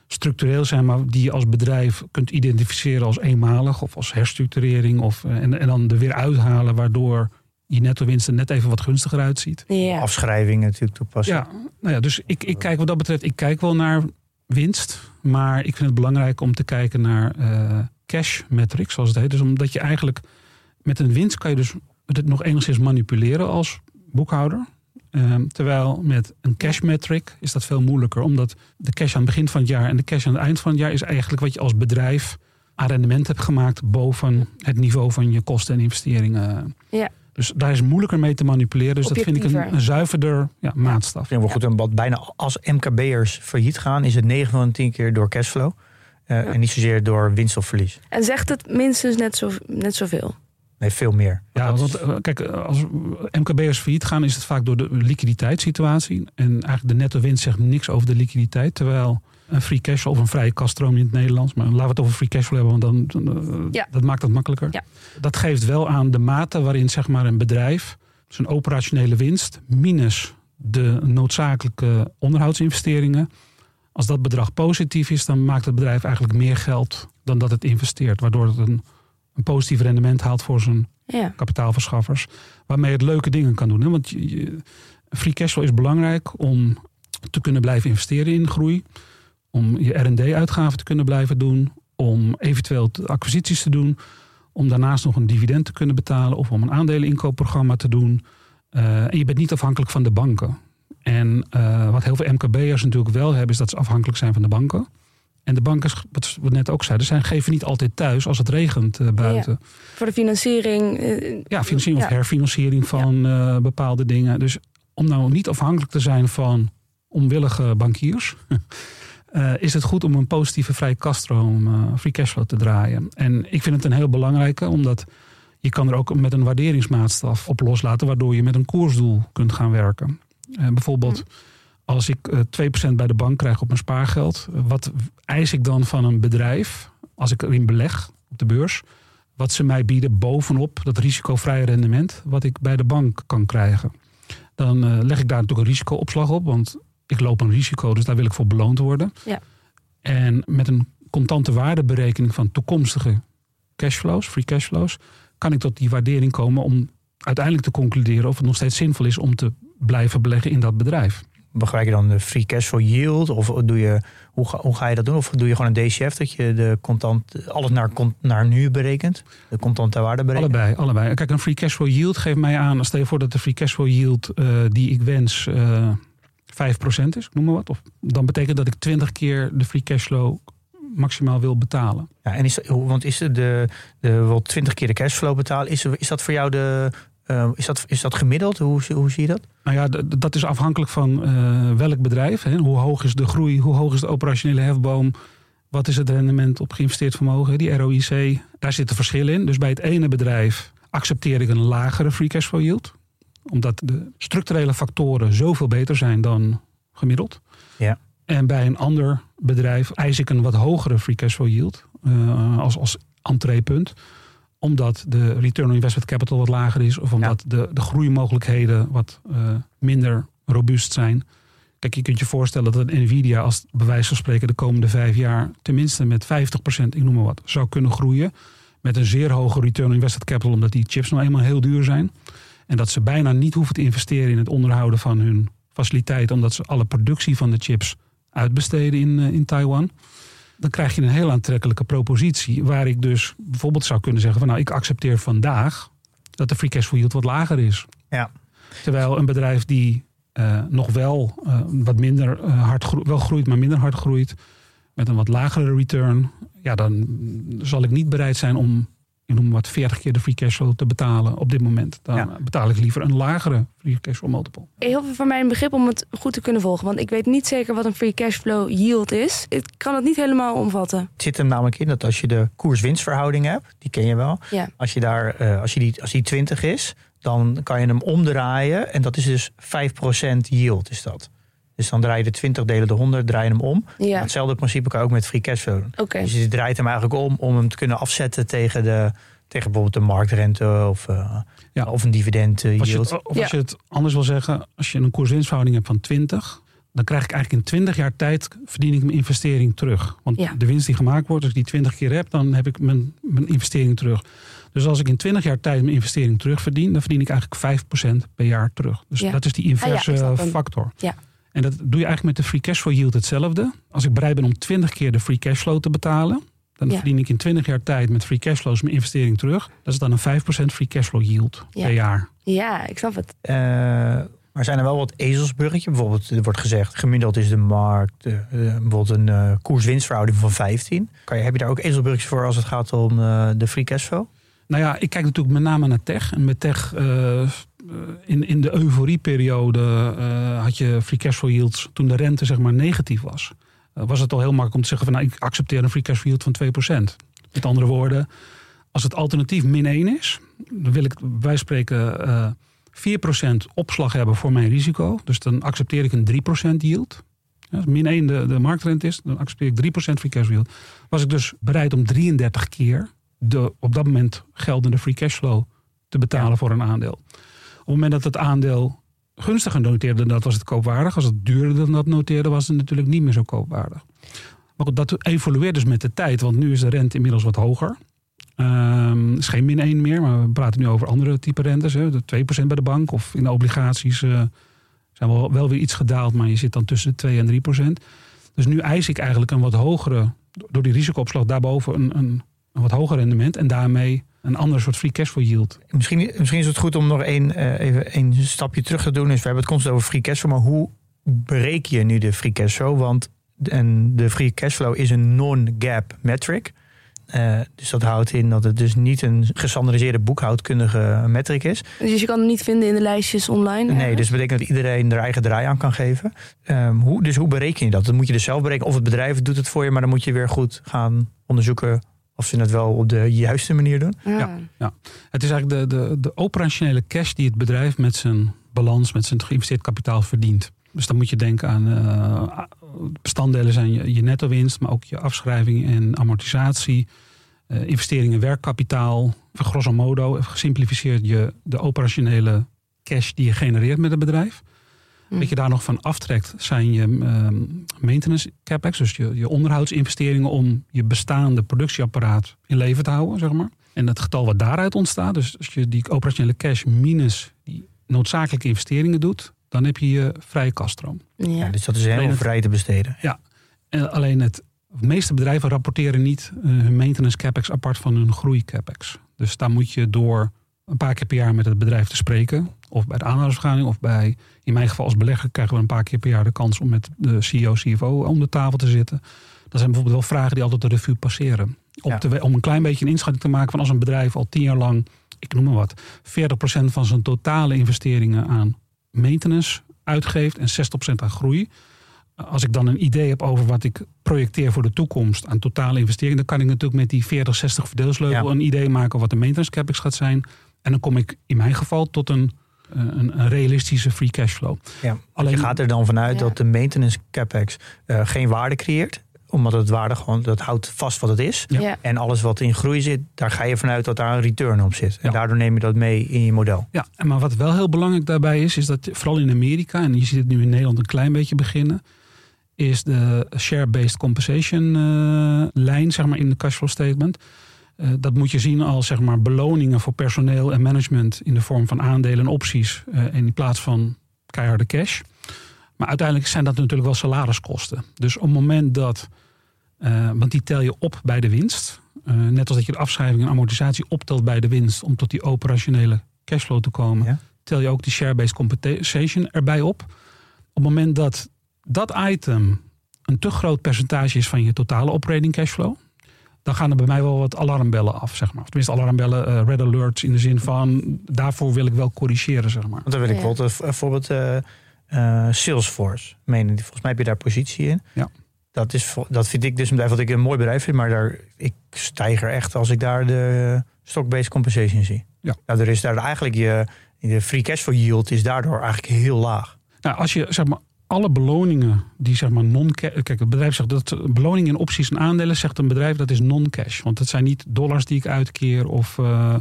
structureel zijn, maar die je als bedrijf kunt identificeren als eenmalig of als herstructurering. Of, eh, en, en dan er weer uithalen, waardoor je netto winst er net even wat gunstiger uitziet. Ja. Afschrijving natuurlijk toepassen. Ja, nou ja, dus ik, ik kijk wat dat betreft, ik kijk wel naar winst. Maar ik vind het belangrijk om te kijken naar uh, cash metrics, zoals het heet. Dus omdat je eigenlijk met een winst kan je dus het nog enigszins manipuleren als boekhouder. Um, terwijl met een cash metric is dat veel moeilijker. Omdat de cash aan het begin van het jaar en de cash aan het eind van het jaar is eigenlijk wat je als bedrijf aan rendement hebt gemaakt boven het niveau van je kosten en investeringen. Ja. Dus daar is moeilijker mee te manipuleren. Dus dat vind ik een, een zuiverder ja, maatstaf. Wel goed, ja. wat bijna als MKB'ers failliet gaan, is het 9 van de 10 keer door cashflow. Uh, ja. En niet zozeer door winst of verlies. En zegt het minstens net, zo, net zoveel? Nee, veel meer. Ja, want uh, kijk, als MKB'ers failliet gaan, is het vaak door de liquiditeitssituatie. En eigenlijk de netto winst zegt niks over de liquiditeit. Terwijl een free cashflow of een vrije kaststroom in het Nederlands. Maar laten we het over free cashflow hebben, want dan, dan ja. dat maakt het makkelijker. Ja. Dat geeft wel aan de mate waarin zeg maar, een bedrijf zijn operationele winst minus de noodzakelijke onderhoudsinvesteringen. Als dat bedrag positief is, dan maakt het bedrijf eigenlijk meer geld dan dat het investeert. Waardoor het een, een positief rendement haalt voor zijn ja. kapitaalverschaffers. Waarmee het leuke dingen kan doen. Hè? Want je, free cashflow is belangrijk om te kunnen blijven investeren in groei om je R&D-uitgaven te kunnen blijven doen, om eventueel acquisities te doen, om daarnaast nog een dividend te kunnen betalen of om een aandeleninkoopprogramma te doen. Uh, en je bent niet afhankelijk van de banken. En uh, wat heel veel MKB'ers natuurlijk wel hebben, is dat ze afhankelijk zijn van de banken. En de banken, wat we net ook zeiden, zijn, geven niet altijd thuis als het regent uh, buiten. Ja, voor de financiering. ja, financiering ja. of herfinanciering van ja. bepaalde dingen. Dus om nou niet afhankelijk te zijn van onwillige bankiers. Uh, is het goed om een positieve vrije kaststroom, uh, free cashflow te draaien. En ik vind het een heel belangrijke, omdat je kan er ook met een waarderingsmaatstaf op loslaten, waardoor je met een koersdoel kunt gaan werken. Uh, bijvoorbeeld, als ik 2% bij de bank krijg op mijn spaargeld, wat eis ik dan van een bedrijf als ik erin beleg op de beurs? Wat ze mij bieden bovenop dat risicovrije rendement, wat ik bij de bank kan krijgen. Dan leg ik daar natuurlijk een risicoopslag op, want ik loop een risico, dus daar wil ik voor beloond worden. Ja. En met een contante waardeberekening van toekomstige cashflows, free cashflows, kan ik tot die waardering komen om uiteindelijk te concluderen of het nog steeds zinvol is om te blijven beleggen in dat bedrijf. Begrijp je dan de free cashflow yield? Of doe je, hoe, ga, hoe ga je dat doen? Of doe je gewoon een DCF dat je de contant, alles naar, naar nu berekent? De contante waarde berekent? Allebei, allebei. Kijk, een free cashflow yield geeft mij aan, stel je voor dat de free cashflow yield uh, die ik wens. Uh, 5% is, noem maar wat. Of, dan betekent dat ik 20 keer de free cashflow maximaal wil betalen. Ja, en is, want is de, de, de wel 20 keer de cashflow betalen, is, is dat voor jou de. Uh, is, dat, is dat gemiddeld? Hoe, hoe zie je dat? Nou ja, dat is afhankelijk van uh, welk bedrijf. Hè. Hoe hoog is de groei? Hoe hoog is de operationele hefboom? Wat is het rendement op geïnvesteerd vermogen? Die ROIC. Daar zitten verschillen in. Dus bij het ene bedrijf accepteer ik een lagere free cashflow yield omdat de structurele factoren zoveel beter zijn dan gemiddeld. Ja. En bij een ander bedrijf eis ik een wat hogere free cash flow yield uh, als, als entreepunt. Omdat de return on investment capital wat lager is. Of omdat ja. de, de groeimogelijkheden wat uh, minder robuust zijn. Kijk, je kunt je voorstellen dat een Nvidia als bij wijze van spreken de komende vijf jaar tenminste met 50%, ik noem maar wat, zou kunnen groeien. Met een zeer hoge return on invested capital, omdat die chips nou eenmaal heel duur zijn. En dat ze bijna niet hoeven te investeren in het onderhouden van hun faciliteiten, omdat ze alle productie van de chips uitbesteden in, uh, in Taiwan. Dan krijg je een heel aantrekkelijke propositie. Waar ik dus bijvoorbeeld zou kunnen zeggen: van nou, ik accepteer vandaag dat de free cash flow yield wat lager is. Ja. Terwijl een bedrijf die uh, nog wel uh, wat minder hard groeit, wel groeit, maar minder hard groeit, met een wat lagere return, ja, dan zal ik niet bereid zijn om ik noem wat 40 keer de free cash flow te betalen op dit moment. Dan ja. betaal ik liever een lagere free cash flow multiple. Heel veel voor mij een begrip om het goed te kunnen volgen. Want ik weet niet zeker wat een free cash flow yield is. Ik kan het niet helemaal omvatten. Het zit er namelijk in dat als je de koers-winstverhouding hebt, die ken je wel. Ja. Als, je daar, uh, als, je die, als die 20 is, dan kan je hem omdraaien. En dat is dus 5% yield is dat. Dus dan draai je de 20 delen de 100, draai je hem om. Ja. Hetzelfde principe kan je ook met free cash flow doen. Okay. Dus je draait hem eigenlijk om om hem te kunnen afzetten tegen, de, tegen bijvoorbeeld de marktrente of, uh, ja. of een dividend uh, als yield. Je het, of als je het anders wil zeggen, als je een koers-winstverhouding hebt van 20, dan krijg ik eigenlijk in 20 jaar tijd verdien ik mijn investering terug. Want ja. de winst die gemaakt wordt, als ik die 20 keer heb, dan heb ik mijn, mijn investering terug. Dus als ik in 20 jaar tijd mijn investering terugverdien, dan verdien ik eigenlijk 5% per jaar terug. Dus ja. dat is die inverse ah, ja, factor. Ja. En dat doe je eigenlijk met de free cashflow yield hetzelfde. Als ik bereid ben om 20 keer de free cashflow te betalen, dan Ja. verdien ik in 20 jaar tijd met free cashflows mijn investering terug. Dat is dan een 5% free cashflow yield Ja. per jaar. Ja, ik snap het. Eh, maar zijn er wel wat ezelsbruggetje? Bijvoorbeeld, er wordt gezegd, gemiddeld is de markt eh, eh, bijvoorbeeld een eh, koers-winstverhouding van 15. Kan je, heb je daar ook ezelsbruggetjes voor als het gaat om eh, de free cashflow? Nou ja, ik kijk natuurlijk met name naar tech. En met tech, in, in de euforieperiode eh, had je free cashflow yields toen de rente zeg maar negatief was. Eh, was het al heel makkelijk om te zeggen van nou, ik accepteer een free cashflow yield van 2%. Met andere woorden, als het alternatief min 1 is, dan wil ik wij spreken eh 4% opslag hebben voor mijn risico. Dus dan accepteer ik een 3% yield. Ja, als min 1 de, de marktrente is, dan accepteer ik 3% free cash yield. Was ik dus bereid om 33 keer de op dat moment geldende free cashflow te betalen voor een aandeel. Op het moment dat het aandeel gunstiger noteerde dan dat, was het koopwaardig. Als het duurder dan dat noteerde, was het natuurlijk niet meer zo koopwaardig. Maar dat evolueert dus met de tijd, want nu is de rente inmiddels wat hoger. Ehm, Het is geen min 1 meer, maar we praten nu over andere type rentes. Hè. De 2% bij de bank of in de obligaties eh, zijn wel, wel weer iets gedaald, maar je zit dan tussen de 2 en 3%. Dus nu eis ik eigenlijk een wat hogere, door die risicoopslag daarboven, een, een wat hoger rendement. En daarmee een ander soort free cash flow yield. Misschien, misschien is het goed om nog één, eh, even een stapje terug te doen. Dus we hebben het constant over free cashflow. Maar hoe bereken je nu de free cashflow? Want en de free cashflow is een non-gap metric. Eh, dus dat houdt in dat het dus niet een gestandardiseerde boekhoudkundige metric is. Dus je kan het niet vinden in de lijstjes online? Nee, dus dat betekent dat iedereen er eigen draai aan kan geven. Ehm, hoe, dus hoe bereken je dat? Dat moet je dus zelf berekenen. Of het bedrijf doet het voor je, maar dan moet je weer goed gaan onderzoeken of ze het wel op de juiste manier doen. Ja. Het is eigenlijk de, de, de operationele cash die het bedrijf met zijn balans, met zijn geïnvesteerd kapitaal verdient. Dus dan moet je denken aan eh, bestanddelen zijn je, je netto winst, maar ook je afschrijving en amortisatie, eh investeringen in werkkapitaal. Grosso modo, gesimplificeerd, je, de operationele cash die je genereert met het bedrijf. Hm. Wat je daar nog van aftrekt zijn je ehm, maintenance capex, dus je, je onderhoudsinvesteringen om je bestaande productieapparaat in leven te houden, zeg maar. En het getal wat daaruit ontstaat, dus als je die operationele cash minus die noodzakelijke investeringen doet, dan heb je je vrije kaststroom. Ja. Ja, dus dat is helemaal het- vrij te besteden. En alleen het, de meeste bedrijven rapporteren niet eh, hun maintenance capex apart van hun groei capex. Dus daar moet je door een paar keer per jaar met het bedrijf te spreken. Of bij de aandeelhoudersvergadering. Of bij, in mijn geval als belegger krijgen we een paar keer per jaar de kans om met de CEO, CFO om de tafel te zitten. Dat zijn bijvoorbeeld wel vragen die altijd de revue passeren. Om, Ja. een klein beetje een inschatting te maken van als een bedrijf al tien jaar lang, ik noem maar wat, 40% van zijn totale investeringen aan maintenance uitgeeft en 60% aan groei. Als ik dan een idee heb over wat ik projecteer voor de toekomst aan totale investeringen, dan kan ik natuurlijk met die 40-60 verdeelsleutel Ja. een idee maken wat de maintenance capex gaat zijn. En dan kom ik in mijn geval tot een, eh, een, een realistische free cashflow. Ja, Alleen- je gaat er dan vanuit Ja. dat de maintenance capex eh, geen waarde creëert. Omdat het waarde gewoon, dat houdt vast wat het is. Ja. Ja. En alles wat in groei zit, daar ga je vanuit dat daar een return op zit. En Ja. daardoor neem je dat mee in je model. Ja, en maar wat wel heel belangrijk daarbij is, is dat vooral in Amerika, en je ziet het nu in Nederland een klein beetje beginnen, is de share-based compensation eh, lijn zeg maar, in de cashflow statement. Eh, dat moet je zien als zeg maar, beloningen voor personeel en management in de vorm van aandelen en opties eh, in plaats van keiharde cash. Maar uiteindelijk zijn dat natuurlijk wel salariskosten. Dus op het moment dat, eh, want die tel je op bij de winst. Net als dat je de afschrijving en amortisatie optelt bij de winst om tot die operationele cashflow te komen, Ja. tel je ook die share-based compensation erbij op. Op het moment dat dat item een te groot percentage is van je totale operating cashflow, dan gaan er bij mij wel wat alarmbellen af, zeg maar. Of tenminste alarmbellen, eh, red alerts in de zin van daarvoor wil ik wel corrigeren, zeg maar. Want dan wil ik bijvoorbeeld eh, eh, Salesforce. Menen, volgens mij heb je daar positie in. Ja. Dat, is, dat vind ik dus een bedrijf wat ik een mooi bedrijf vind. Maar daar, ik stijger echt als ik daar de stock-based compensation zie. Ja. Nou, er is daar eigenlijk je, de free cash flow yield is daardoor eigenlijk heel laag. Nou, als je zeg maar alle beloningen die zeg maar non-cash. Kijk, het bedrijf zegt dat eh, beloningen in opties en aandelen zegt een bedrijf dat is non-cash. Want het zijn niet dollars die ik uitkeer of. eh,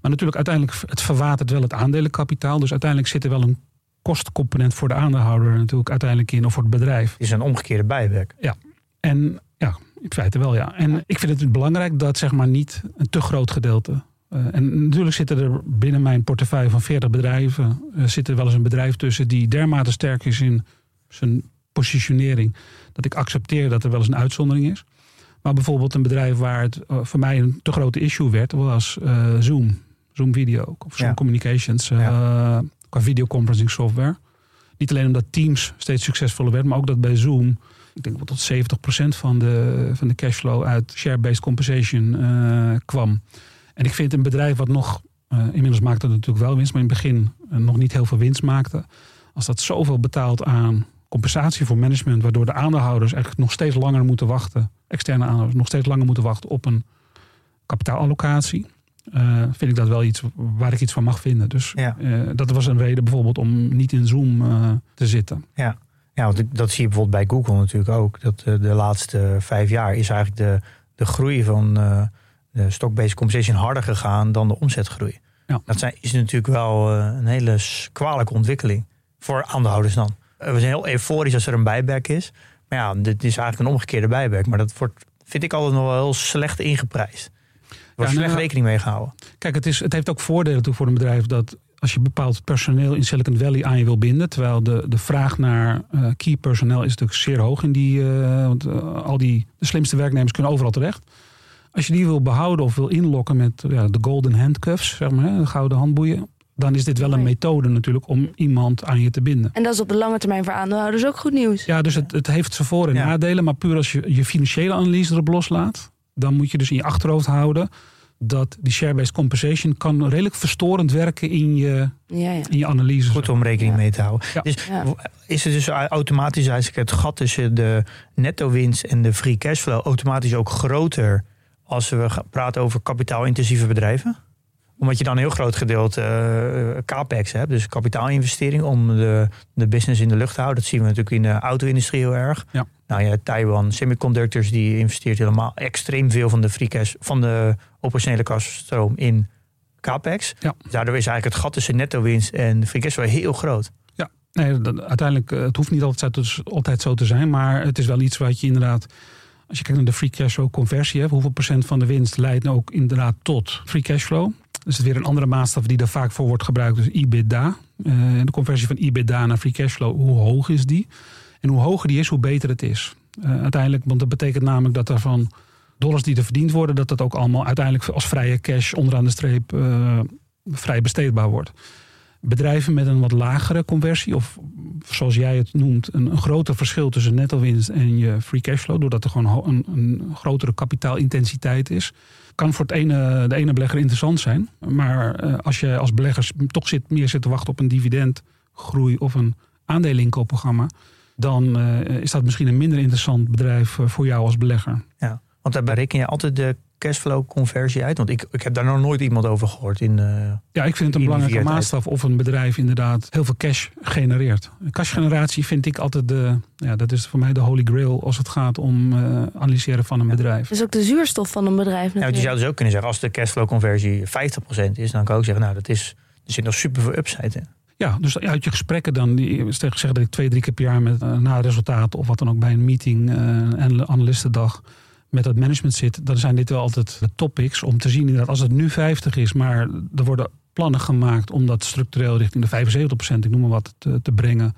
maar natuurlijk uiteindelijk het verwatert wel het aandelenkapitaal. Dus uiteindelijk zit er wel een kostcomponent voor de aandeelhouder natuurlijk uiteindelijk in of voor het bedrijf. Is een omgekeerde buyback. En ja, in feite wel ja. En ik vind het belangrijk dat zeg maar niet een te groot gedeelte. eh, en natuurlijk zitten er binnen mijn portefeuille van 40 bedrijven. eh, zit er wel eens een bedrijf tussen die dermate sterk is in zijn positionering, dat ik accepteer dat er wel eens een uitzondering is. Maar bijvoorbeeld een bedrijf waar het eh, voor mij een te grote issue werd, was uh, Zoom. Zoom Video of Zoom Ja. Communications uh, qua videoconferencing software. Niet alleen omdat Teams steeds succesvoller werd, maar ook dat bij Zoom, ik denk wel tot 70% van de, van de cashflow uit share-based compensation uh, kwam. En ik vind een bedrijf wat nog, inmiddels maakt het natuurlijk wel winst, maar in het begin nog niet heel veel winst maakte. Als dat zoveel betaalt aan compensatie voor management, waardoor de aandeelhouders eigenlijk nog steeds langer moeten wachten, externe aandeelhouders nog steeds langer moeten wachten op een kapitaalallocatie. Uh, vind ik dat wel iets waar ik iets van mag vinden. Dus Ja. uh, dat was een reden bijvoorbeeld om niet in Zoom uh, te zitten. Ja. Ja, want dat zie je bijvoorbeeld bij Google natuurlijk ook. Dat eh, de laatste vijf jaar is eigenlijk de, de groei van eh, de stock-based compensation harder gegaan dan de omzetgroei. Ja. Dat zijn, is natuurlijk wel eh, een hele kwalijke ontwikkeling voor aandeelhouders dan. Eh, We zijn heel euforisch als er een buyback is. Maar ja, dit is eigenlijk een omgekeerde buyback. Maar dat wordt, vind ik altijd nog wel heel slecht ingeprijsd. Er wordt Ja, nou, slecht rekening mee gehouden. Kijk, het, is, het heeft ook voordelen toe voor een bedrijf dat als je bepaald personeel in Silicon Valley aan je wil binden, terwijl de, de vraag naar uh, key personeel is natuurlijk zeer hoog in die, uh, want uh, al die de slimste werknemers kunnen overal terecht. Als je die wil behouden of wil inlokken met ja, de golden handcuffs, zeg maar, de gouden handboeien, dan is dit wel een methode natuurlijk om iemand aan je te binden. En dat is op de lange termijn voor aandeelhouders ook goed nieuws. Ja, dus het, het heeft zijn voor- en Ja. nadelen, maar puur als je je financiële analyse erop loslaat, dan moet je dus in je achterhoofd houden dat die share-based compensation kan redelijk verstorend werken in je, Ja, ja. in je analyse. Goed om rekening Ja. mee te houden. Ja. Dus Ja. is het dus automatisch eigenlijk het gat tussen de netto winst en de free cashflow automatisch ook groter als we praten over kapitaalintensieve bedrijven? Omdat je dan een heel groot gedeelte eh, capex hebt, dus kapitaalinvestering om de, de business in de lucht te houden. Dat zien we natuurlijk in de auto-industrie heel erg. Ja. Nou ja, Taiwan Semiconductors die investeert helemaal extreem veel van de free cash, van de operationele kaststroom in capex. Ja. Daardoor is eigenlijk het gat tussen netto winst en free cashflow heel groot. Nee, dat- uiteindelijk, eh, het hoeft niet altijd, zo- altijd zo te zijn, maar het is wel iets wat je inderdaad, als je kijkt naar de free cashflow conversie, hè, hoeveel procent van de winst leidt nou ook inderdaad tot free cashflow. Dus het is weer een andere maatstaf die daar vaak voor wordt gebruikt, dus EBITDA. Eh, de conversie van EBITDA naar free cashflow, hoe hoog is die? En hoe hoger die is, hoe beter het is. Eh, uiteindelijk, want dat betekent namelijk dat er van dollars die er verdiend worden, dat dat ook allemaal uiteindelijk als vrije cash onderaan de streep eh, vrij besteedbaar wordt. Bedrijven met een wat lagere conversie, of zoals jij het noemt, een, een groter verschil tussen netto winst en je free cashflow, doordat er gewoon een, een grotere kapitaalintensiteit is, kan voor het ene, de ene belegger interessant zijn. Maar eh, als je als belegger toch zit, meer zit te wachten op een dividendgroei of een aandeleninkoopprogramma, dan eh, is dat misschien een minder interessant bedrijf eh, voor jou als belegger. Ja, want daar bereken je altijd de cashflow conversie uit. Want ik, ik heb daar nog nooit iemand over gehoord. In, eh, Ja, ik vind het een belangrijke maatstaf of een bedrijf inderdaad heel veel cash genereert. Cashgeneratie vind ik altijd de, ja, dat is voor mij de holy grail als het gaat om eh, analyseren van een bedrijf. Dat is ook de zuurstof van een bedrijf ja, want je zou dus ook kunnen zeggen, als de cashflow conversie 50% is, dan kan ik ook zeggen, nou, dat is, er zit nog super veel upside in. Ja, dus uit je gesprekken dan, die, zeggen dat ik twee, drie keer per jaar met uh, na resultaten of wat dan ook bij een meeting uh, en analistendag met het management zit, dan zijn dit wel altijd de topics om te zien inderdaad als het nu 50 is, maar er worden plannen gemaakt om dat structureel richting de 75%, ik noem maar wat, te, te brengen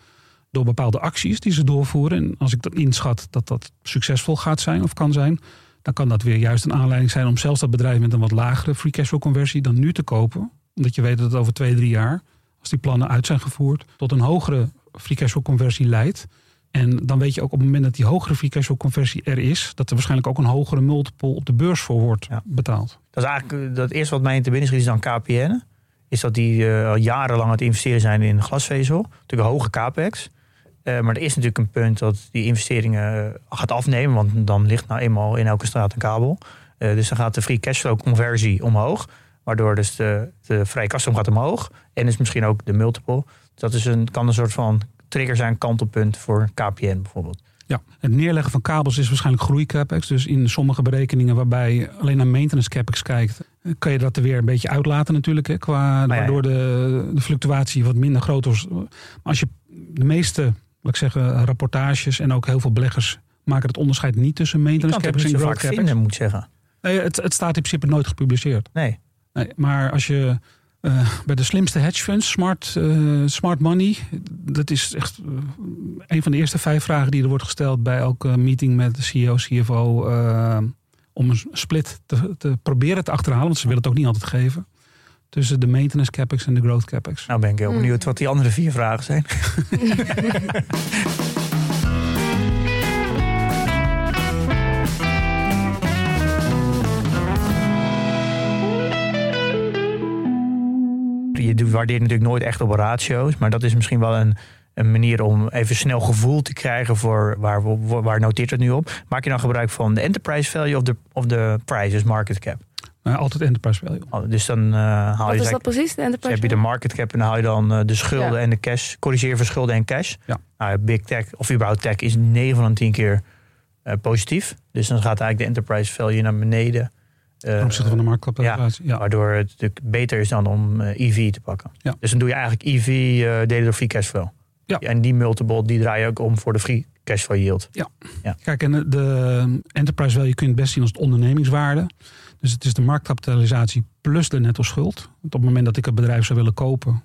door bepaalde acties die ze doorvoeren. En als ik dat inschat dat dat succesvol gaat zijn of kan zijn, dan kan dat weer juist een aanleiding zijn om zelfs dat bedrijf met een wat lagere free cash flow conversie dan nu te kopen. Omdat je weet dat het over twee, drie jaar, als die plannen uit zijn gevoerd, tot een hogere free cash flow conversie leidt. En dan weet je ook op het moment dat die hogere free cash flow conversie er is, dat er waarschijnlijk ook een hogere multiple op de beurs voor wordt ja. betaald. Dat is eigenlijk dat eerste wat mij in te binnen schiet is dan KPN. Is dat die uh, al jarenlang aan het investeren zijn in glasvezel. Natuurlijk een hoge capex. Uh, maar er is natuurlijk een punt dat die investeringen gaat afnemen. Want dan ligt nou eenmaal in elke straat een kabel. Uh, dus dan gaat de free cashflow conversie omhoog. Waardoor dus de, de vrije kaststroom gaat omhoog. En dus misschien ook de multiple. Dus dat is een, kan een soort van trigger zijn, kantelpunt voor KPN bijvoorbeeld. Ja, het neerleggen van kabels is waarschijnlijk groeicapex. Dus in sommige berekeningen waarbij je alleen naar maintenance capex kijkt, kan je dat er weer een beetje uitlaten natuurlijk. Hè, qua, ja, waardoor de, de fluctuatie wat minder groot is. Maar als je de meeste, laat ik zeggen, rapportages en ook heel veel beleggers maken het onderscheid niet tussen maintenance capex en growth capex. Vinden, moet zeggen. Nee, het, het staat in principe nooit gepubliceerd. Nee. nee maar als je Eh, bij de slimste hedge funds, smart, eh, smart money. Dat is echt uh, een van de eerste vijf vragen die er wordt gesteld bij elke meeting met de CEO, CFO. om een split te, te, proberen te achterhalen, want ze willen het ook niet altijd geven. Tussen de maintenance capex en de growth capex. Nou ben ik heel Hmm. benieuwd wat die andere vier vragen zijn. je doet- waardeert natuurlijk nooit echt op ratio's. Maar dat is misschien wel een, een manier om even snel gevoel te krijgen voor waar, waar, waar noteert het nu op. Maak je dan gebruik van de enterprise value of de, of de prices market cap? Uh, altijd enterprise value. Oh, dus dan uh, haal Wat je... is dat precies, de Dus enterprise heb je de market cap en dan haal je dan uh, de schulden Ja. en de cash. Corrigeer voor schulden en cash. Ja. Nou, big tech of überhaupt tech is 9 van de 10 keer uh, positief. Dus dan gaat eigenlijk de enterprise value naar beneden. Uh, Ten opzichte van de marktkapitalisatie. Ja. Waardoor het natuurlijk beter is dan om EV te pakken. Ja. Dus dan doe je eigenlijk EV uh, delen door free cash flow. Ja. En die multiple die draai je ook om voor de free cash flow yield. Kijk, en de- de enterprise value kun je het best zien als de ondernemingswaarde. Dus het is de marktkapitalisatie plus de netto schuld. Want op het moment dat ik een bedrijf zou willen kopen,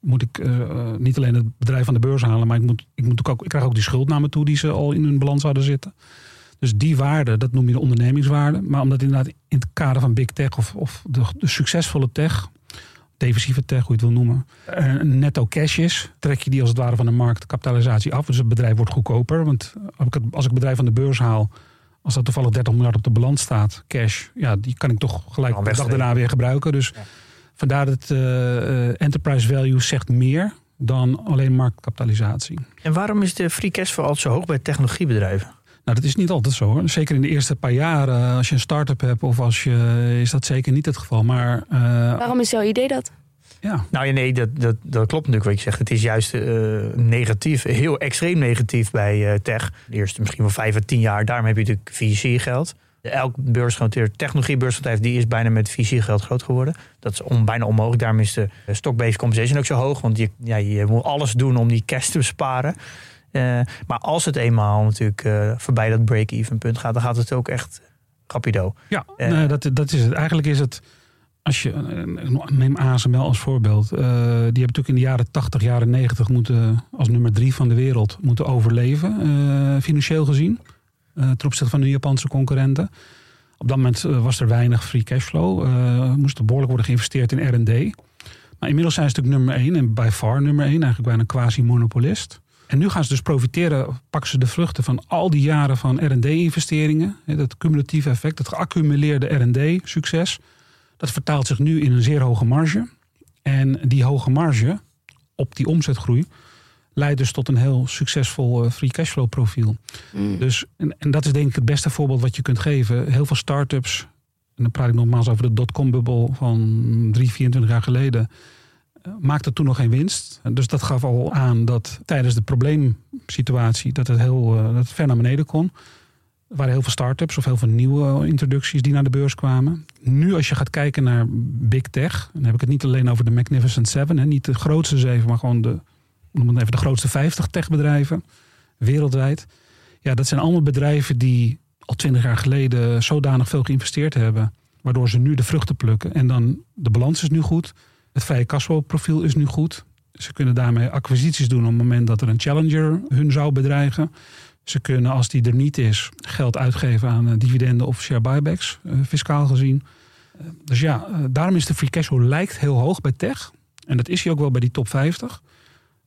moet ik eh, eh, niet alleen het bedrijf aan de beurs halen, maar ik, moet, ik, moet ook, ik krijg ook die schuld naar me toe die ze al in hun balans hadden zitten. Dus die waarde, dat noem je de ondernemingswaarde. Maar omdat inderdaad in het kader van big tech of, of de, de succesvolle tech, defensieve tech, hoe je het wil noemen, eh, een netto cash is, trek je die als het ware van de marktkapitalisatie af. Dus het bedrijf wordt goedkoper. Want als ik het, als ik het bedrijf van de beurs haal, als dat toevallig 30 miljard op de balans staat, cash, ja, die kan ik toch gelijk de dag daarna weer gebruiken. Dus Ja. vandaar dat eh, eh, enterprise value zegt meer dan alleen marktkapitalisatie. En waarom is de free cash flow altijd zo hoog bij technologiebedrijven? Nou, dat is niet altijd zo hoor. Zeker in de eerste paar jaren, als je een start-up hebt of als je, is dat zeker niet het geval. Maar eh, Waarom is jouw idee dat? ja, Nou ja, nee, dat, dat, dat klopt natuurlijk wat je zegt. Het is juist eh, negatief, heel extreem negatief bij eh, tech. De eerste misschien wel vijf à tien jaar. Daarom heb je natuurlijk VC-geld. Elk beursgenoteerd technologie-beursbedrijf die is bijna met VC-geld groot geworden. Dat is on, bijna onmogelijk. Daarom is de stock-based compensation ook zo hoog. Want je, ja, je moet alles doen om die cash te besparen. Eh, maar als het eenmaal natuurlijk eh, voorbij dat break-even punt gaat, dan gaat het ook echt rapido. ja Eh. nee, dat, dat is het. Eigenlijk is het, als je, neem ASML als voorbeeld. die hebben natuurlijk in de jaren 80, jaren 90 moeten, als nummer drie van de wereld, moeten overleven. financieel gezien. eh, ten opzichte van de Japanse concurrenten. Op dat moment was er weinig free cashflow. moest er behoorlijk worden geïnvesteerd in R&D. Maar inmiddels zijn ze natuurlijk nummer één en by far nummer één. Eigenlijk bijna een quasi-monopolist. En nu gaan ze dus profiteren, pakken ze de vruchten van al die jaren van R&D-investeringen. Dat cumulatieve effect, dat geaccumuleerde R&D-succes. Dat vertaalt zich nu in een zeer hoge marge. En die hoge marge op die omzetgroei leidt dus tot een heel succesvol eh, free cashflow profiel. Mm. Dus, en, en dat is denk ik het beste voorbeeld wat je kunt geven. Heel veel start-ups, en dan praat ik nogmaals over de dotcom-bubbel van 3, 24 jaar geleden, maakte toen nog geen winst. Dus dat gaf al aan dat tijdens de probleemsituatie dat het heel eh, dat het ver naar beneden kon. Er waren heel veel start-ups of heel veel nieuwe introducties die naar de beurs kwamen. Nu als je gaat kijken naar big tech, dan heb ik het niet alleen over de Magnificent Seven, hè, niet de grootste zeven, maar gewoon de, noem het even de grootste 50 techbedrijven wereldwijd. Ja, dat zijn allemaal bedrijven die al twintig jaar geleden zodanig veel geïnvesteerd hebben, waardoor ze nu de vruchten plukken. En dan de balans is nu goed, het vrije cashflow-profiel is nu goed. Ze kunnen daarmee acquisities doen op het moment dat er een challenger hun zou bedreigen. Ze kunnen, als die er niet is, geld uitgeven aan eh, dividenden of share buybacks, eh, fiscaal gezien. Eh, dus ja, daarom is de free cashflow lijkt heel hoog bij tech. En dat is hij ook wel bij die top 50.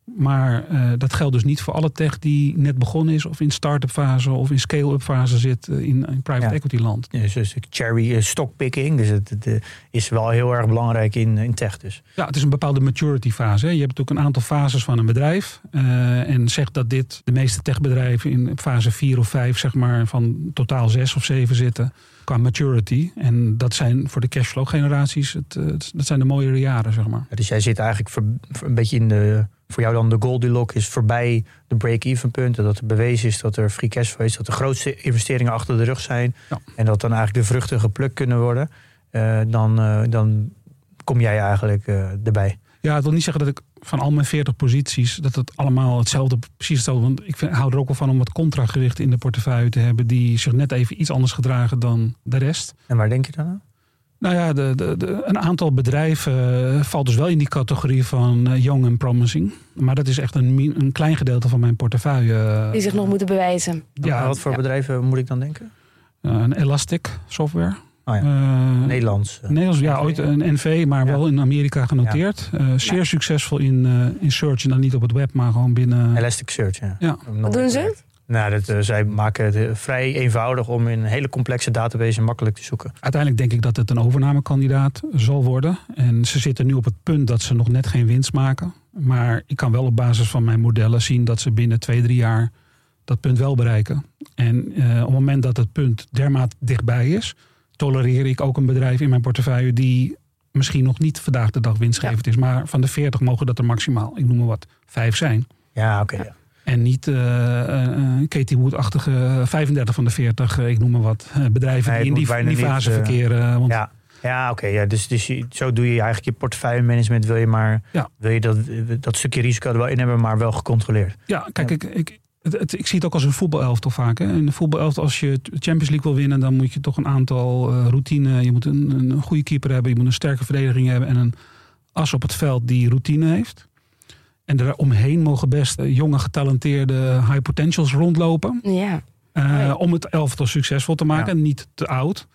Maar eh, dat geldt dus niet voor alle tech die net begonnen is, of in start-up fase of in scale-up fase zit eh, in, in private Ja. equity land. Dus, dus cherry eh, stockpicking. Dus het, het, is wel heel erg belangrijk in, in tech dus. Ja, het is een bepaalde maturity fase. hè. Je hebt ook een aantal fases van een bedrijf. en zegt dat dit de meeste techbedrijven in fase 4 of 5, zeg maar, van totaal 6 of 7 zitten qua maturity. En dat zijn voor de cashflow generaties, het, eh, het- dat zijn de mooiere jaren, zeg maar. Dus jij zit eigenlijk voor, voor een beetje in de. Voor jou dan de Goldilocks is voorbij de break-even punten. Dat er bewezen is dat er free cash flow is. Dat de grootste investeringen achter de rug zijn. Ja. En dat dan eigenlijk de vruchten geplukt kunnen worden. Eh, dan, eh, dan kom jij eigenlijk erbij. Ja, het wil niet zeggen dat ik van al mijn 40 posities, dat het allemaal hetzelfde, precies hetzelfde. Want ik vind, hou er ook wel van om wat contragewichten in de portefeuille te hebben die zich net even iets anders gedragen dan de rest. En waar denk je dan aan? Nou ja, de, de, de, een aantal bedrijven eh, valt dus wel in die categorie van eh, young and promising. Maar dat is echt een, een klein gedeelte van mijn portefeuille. Die zich nog moeten bewijzen. Ja, wat voor ja. bedrijven moet ik dan denken? Eh, een Elastic software. Oh ja. Eh, Nederlands. eh. Nederlands, ja, ooit een NV, maar Ja. wel in Amerika genoteerd. Eh, zeer succesvol in, eh, in search en dan niet op het web, maar gewoon binnen. Elasticsearch, ja. Ja. Wat doen ze? Nou, dat, zij maken het vrij eenvoudig om in een hele complexe database makkelijk te zoeken. Uiteindelijk denk ik dat het een overnamekandidaat zal worden. En ze zitten nu op het punt dat ze nog net geen winst maken. Maar ik kan wel op basis van mijn modellen zien dat ze binnen twee, drie jaar dat punt wel bereiken. En eh, op het moment dat het punt dermate dichtbij is, tolereer ik ook een bedrijf in mijn portefeuille die misschien nog niet vandaag de dag winstgevend is. Maar van de 40 mogen dat er maximaal, ik noem maar wat, vijf zijn. Ja, oké. ja. En niet eh, eh, Katie Wood-achtige 35 van de 40, eh, ik noem maar wat, eh, bedrijven Nee, die in die, fase niet, verkeren. Want Ja, ja oké. ja. Dus, dus je- zo doe je eigenlijk je portefeuille management. Wil je, maar, Ja. wil je dat, dat stukje risico er wel in hebben, maar wel gecontroleerd. Ja, kijk, ik, ik, het, het- ik zie het ook als een voetbalelftal vaak. Hè. In de voetbalelftal, als je Champions League wil winnen, dan moet je toch een aantal eh, routine. Je moet een, een goede keeper hebben, je moet een sterke verdediging hebben en een as op het veld die routine heeft. En daaromheen mogen best eh, jonge, getalenteerde high potentials rondlopen. Ja. eh, ja. Om het elftal succesvol te maken. Ja. Niet te oud.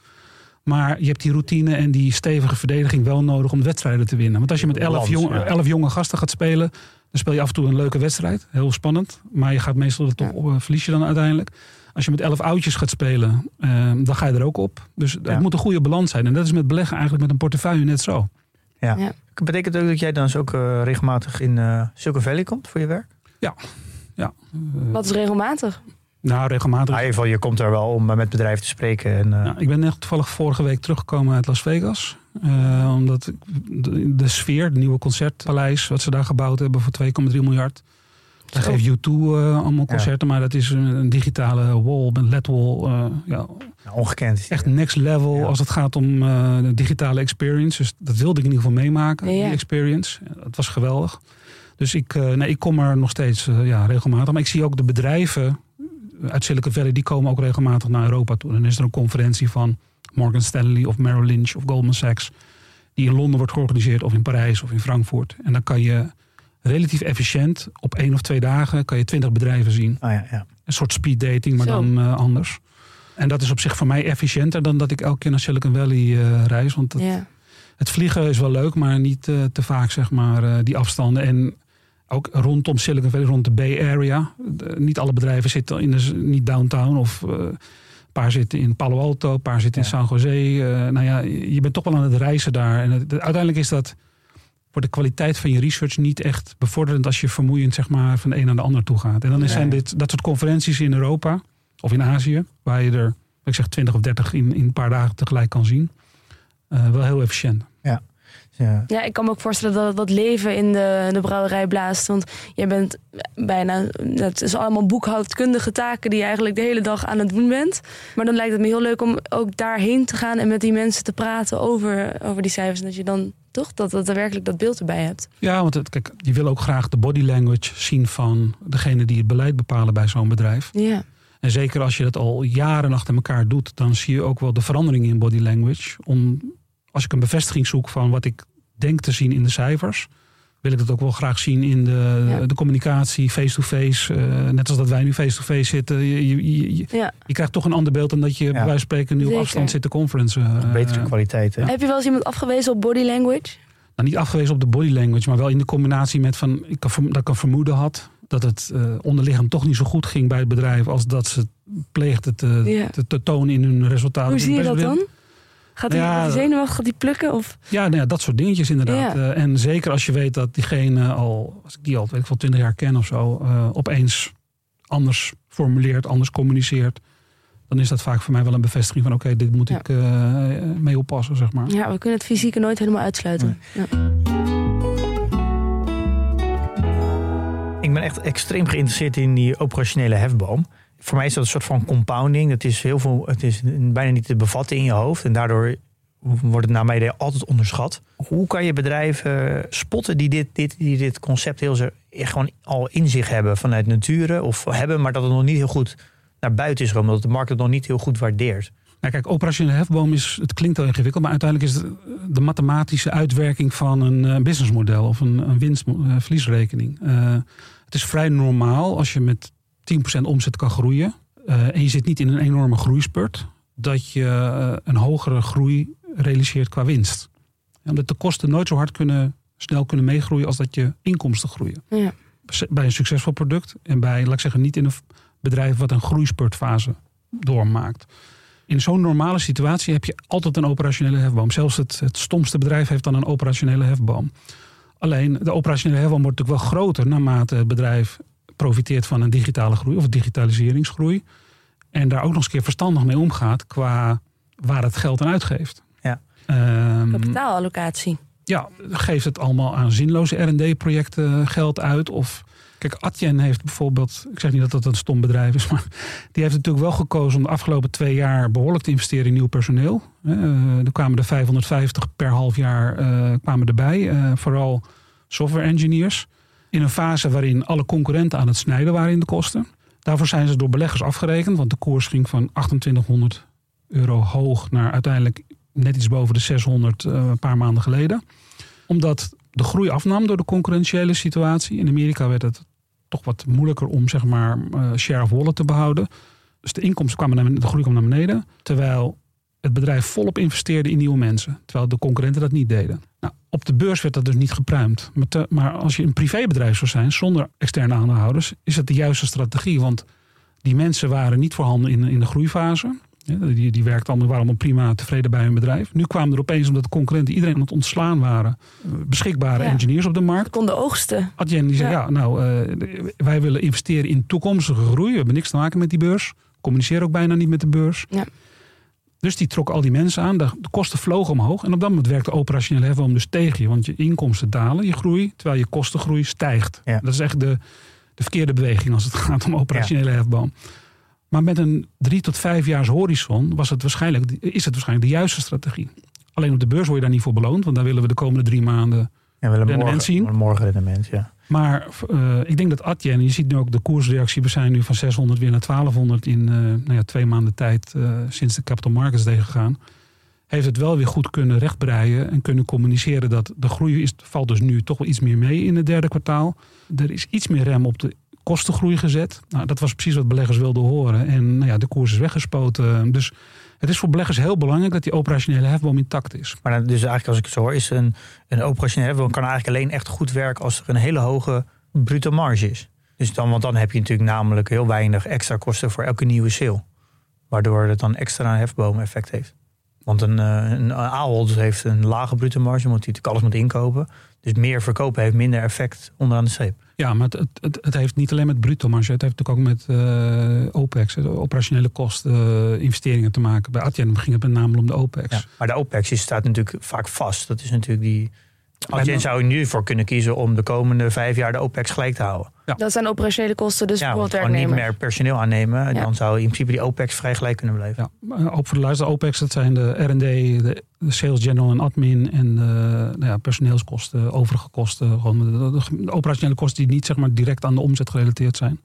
Maar je hebt die routine en die stevige verdediging wel nodig om wedstrijden te winnen. Want als je met jonge, elf jonge gasten gaat spelen, dan speel je af en toe een leuke wedstrijd. Heel spannend. Maar je gaat meestal toch Ja. eh, verlies je dan uiteindelijk. Als je met elf oudjes gaat spelen, eh, dan ga je er ook op. Dus Ja. het moet een goede balans zijn. En dat is met beleggen eigenlijk met een portefeuille net zo. Ja. Ja. Betekent ook dat jij dan dus ook eh, regelmatig in eh Silicon Valley komt voor je werk? Ja. Eh, Wat is regelmatig? nou, regelmatig. Nou, in ieder geval, je komt er wel om met bedrijven te spreken. En, eh, Ja, ik ben net toevallig vorige week teruggekomen uit Las Vegas. Eh, omdat de, de sfeer, het nieuwe concertpaleis, wat ze daar gebouwd hebben voor 2,3 miljard. Daar geeft U2 eh, allemaal concerten, maar dat is een, een digitale wall, een LED-wall. eh, ja, nou, ongekend. echt next level Ja. als het gaat om eh, de digitale experience. Dus dat wilde ik in ieder geval meemaken, Ja. die experience. Dat was geweldig. Dus ik, eh, nee, ik kom er nog steeds ja, regelmatig. Maar ik zie ook de bedrijven uit Silicon Valley, die komen ook regelmatig naar Europa toe. En dan is er een conferentie van Morgan Stanley of Merrill Lynch of Goldman Sachs. Die in Londen wordt georganiseerd of in Parijs of in Frankfurt. En dan kan je relatief efficiënt op één of twee dagen kan je twintig bedrijven zien. Ah, ja, ja. Een soort speed dating, maar Zo. dan eh, anders. En dat is op zich voor mij efficiënter dan dat ik elke keer naar Silicon Valley eh, reis. Want het, Ja. het vliegen is wel leuk, maar niet eh, te vaak, zeg maar, eh, die afstanden. En ook rondom Silicon Valley, rond de Bay Area. De- niet alle bedrijven zitten in de, niet downtown of eh, paar zitten in Palo Alto, een paar zitten in. San Jose. Eh, nou ja, je bent toch wel aan het reizen daar. En het- uiteindelijk is dat voor de kwaliteit van je research niet echt bevorderend als je vermoeiend zeg maar, van de een naar de ander toe gaat. En dan Nee. zijn dit dat soort conferenties in Europa of in Azië, waar je er, ik zeg 20 of 30 in, in een paar dagen tegelijk kan zien. eh, wel heel efficiënt. Ja. Ja, ik kan me ook voorstellen dat het wat leven in de, de brouwerij blaast. Want jij bent bijna, het is allemaal boekhoudkundige taken die je eigenlijk de hele dag aan het doen bent. Maar dan lijkt het me heel leuk om ook daarheen te gaan en met die mensen te praten over, over die cijfers. En dat je dan toch dat, dat er werkelijk dat beeld erbij hebt. Ja, want het, kijk, je wil ook graag de body language zien van degene die het beleid bepalen bij zo'n bedrijf. Ja, En zeker als je dat al jaren achter elkaar doet, dan zie je ook wel de verandering in body language. Om, als ik een bevestiging zoek van wat ik denk te zien in de cijfers, wil ik dat ook wel graag zien in de, Ja. de communicatie, face-to-face. Eh, net als dat wij nu face-to-face zitten. Je, je, je, je- ja. je krijgt toch een ander beeld dan dat je bij wijze van spreken nu op afstand zit te conference. eh, Betere kwaliteit. Hè? Heb je wel eens iemand afgewezen op body language? nou, niet afgewezen op de body language, maar wel in de combinatie met van ik kan, dat ik een vermoeden had dat het eh onderliggend toch niet zo goed ging bij het bedrijf als dat ze pleegden te, Ja. te, te tonen in hun resultaten. Hoe zie je dat dan? Gaat die, Ja, gaat die zenuwachtig gaat die plukken? Of? Ja, nou ja, dat soort dingetjes inderdaad. Ja. Eh, en zeker als je weet dat diegene al, als ik die al weet ik wel twintig jaar ken of zo, eh, opeens anders formuleert, anders communiceert. Dan is dat vaak voor mij wel een bevestiging van oké, dit moet Ja. ik eh, mee oppassen, zeg maar. Ja, we kunnen het fysieke nooit helemaal uitsluiten. Ja. Ik ben echt extreem geïnteresseerd in die operationele hefboom. Voor mij is dat een soort van compounding. Het is, heel veel, het is bijna niet te bevatten in je hoofd. En daardoor wordt het naar mijn altijd onderschat. Hoe kan je bedrijven spotten die dit, dit, die dit concept heel zo, gewoon al in zich hebben vanuit nature? Of hebben, maar dat het nog niet heel goed naar buiten is gekomen. Dat de markt het nog niet heel goed waardeert. Nou, kijk, operationele hefboom is, het klinkt heel ingewikkeld, maar uiteindelijk is het de mathematische uitwerking van een uh, businessmodel of een, een winst-verliesrekening. Uh, het is vrij normaal als je met 10% omzet kan groeien uh, en je zit niet in een enorme groeispurt, dat je een hogere groei realiseert qua winst. Omdat de kosten nooit zo hard kunnen, snel kunnen meegroeien als dat je inkomsten groeien. Ja. Bij een succesvol product en bij, laat ik zeggen, niet in een bedrijf wat een groeispurtfase doormaakt. In zo'n normale situatie heb je altijd een operationele hefboom. Zelfs het, het stomste bedrijf heeft dan een operationele hefboom. Alleen de operationele hefboom wordt natuurlijk wel groter naarmate het bedrijf profiteert van een digitale groei of digitaliseringsgroei. En daar ook nog eens een keer verstandig mee omgaat qua waar het geld aan uitgeeft. Ja. Um, Kapitaalallocatie. Ja, geeft het allemaal aan zinloze R&D-projecten geld uit? Of Kijk, Atjen heeft bijvoorbeeld, ik zeg niet dat dat een stom bedrijf is, maar die heeft natuurlijk wel gekozen om de afgelopen twee jaar behoorlijk te investeren in nieuw personeel. Uh, er kwamen er 550 per half jaar uh, kwamen erbij, uh, vooral software engineers. In een fase waarin alle concurrenten aan het snijden waren in de kosten. Daarvoor zijn ze door beleggers afgerekend, want de koers ging van 2800 euro hoog naar uiteindelijk net iets boven de 600 een paar maanden geleden. Omdat de groei afnam door de concurrentiële situatie. In Amerika werd het toch wat moeilijker om zeg maar uh, share of wallet te behouden. Dus de inkomsten kwamen naar, de groei kwam naar beneden. Terwijl het bedrijf volop investeerde in nieuwe mensen. Terwijl de concurrenten dat niet deden. Nou, op de beurs werd dat dus niet gepruimd. Maar, te, maar als je een privébedrijf zou zijn zonder externe aandeelhouders, is het de juiste strategie. Want die mensen waren niet voorhanden in, in de groeifase. Die, die werkten allemaal, waren allemaal prima tevreden bij hun bedrijf. Nu kwamen er opeens, omdat de concurrenten iedereen aan het ontslaan waren, beschikbare ja. engineers op de markt. Ze konden oogsten. Adyen die zei, ja, ja nou, uh, wij willen investeren in toekomstige groei. We hebben niks te maken met die beurs. Communiceren ook bijna niet met de beurs. Ja. Dus die trok al die mensen aan. De, kosten vlogen omhoog. En op dat moment werkt de operationele hefboom dus tegen je. Want je inkomsten dalen, je groei, terwijl je kostengroei stijgt. Ja. Dat is echt de, de verkeerde beweging als het gaat om operationele hefboom. Maar met een drie tot vijf jaars horizon was het waarschijnlijk, is het waarschijnlijk de juiste strategie. Alleen op de beurs word je daar niet voor beloond, want daar willen we de komende drie maanden ja, we rendement morgen, zien. Morgen rendement, ja. Maar uh, ik denk dat Adyen, je ziet nu ook de koersreactie, we zijn nu van 600 weer naar 1200 in uh, nou ja, twee maanden tijd uh, sinds de capital markets day gegaan. Heeft het wel weer goed kunnen rechtbreien en kunnen communiceren dat de groei is, valt dus nu toch wel iets meer mee in het derde kwartaal. Er is iets meer rem op de kostengroei gezet. Nou, dat was precies wat beleggers wilden horen. En nou ja, de koers is weggespoten. Dus het is voor beleggers heel belangrijk dat die operationele hefboom intact is. Maar dus eigenlijk als ik het zo hoor, is een, een operationele hefboom kan eigenlijk alleen echt goed werken als er een hele hoge bruto marge is. Dus dan, want dan heb je natuurlijk namelijk heel weinig extra kosten voor elke nieuwe sale. Waardoor het dan extra hefboom effect heeft. Want een, een Ahold heeft een lage bruto marge, omdat hij natuurlijk alles moet inkopen. Dus meer verkopen heeft minder effect onderaan de streep. Ja, maar het, het, het, heeft niet alleen met bruto marge. Het heeft natuurlijk ook met uh, OPEX, de operationele kosten, uh, investeringen te maken. Bij Adyen ging het met name om de OPEX. Ja, maar de OPEX is, staat natuurlijk vaak vast. Dat is natuurlijk die... Adyen zou je nu voor kunnen kiezen om de komende vijf jaar de OPEX gelijk te houden. Ja. Dat zijn operationele kosten, dus ja, bijvoorbeeld gewoon werknemer. niet meer personeel aannemen. Ja. Dan zou in principe die OPEX vrij gelijk kunnen blijven. Ja, ook voor de luister, OPEX, dat zijn de R&D, de sales general en admin en de nou ja, personeelskosten, overige kosten. Gewoon de, de, de, operationele kosten die niet zeg maar, direct aan de omzet gerelateerd zijn.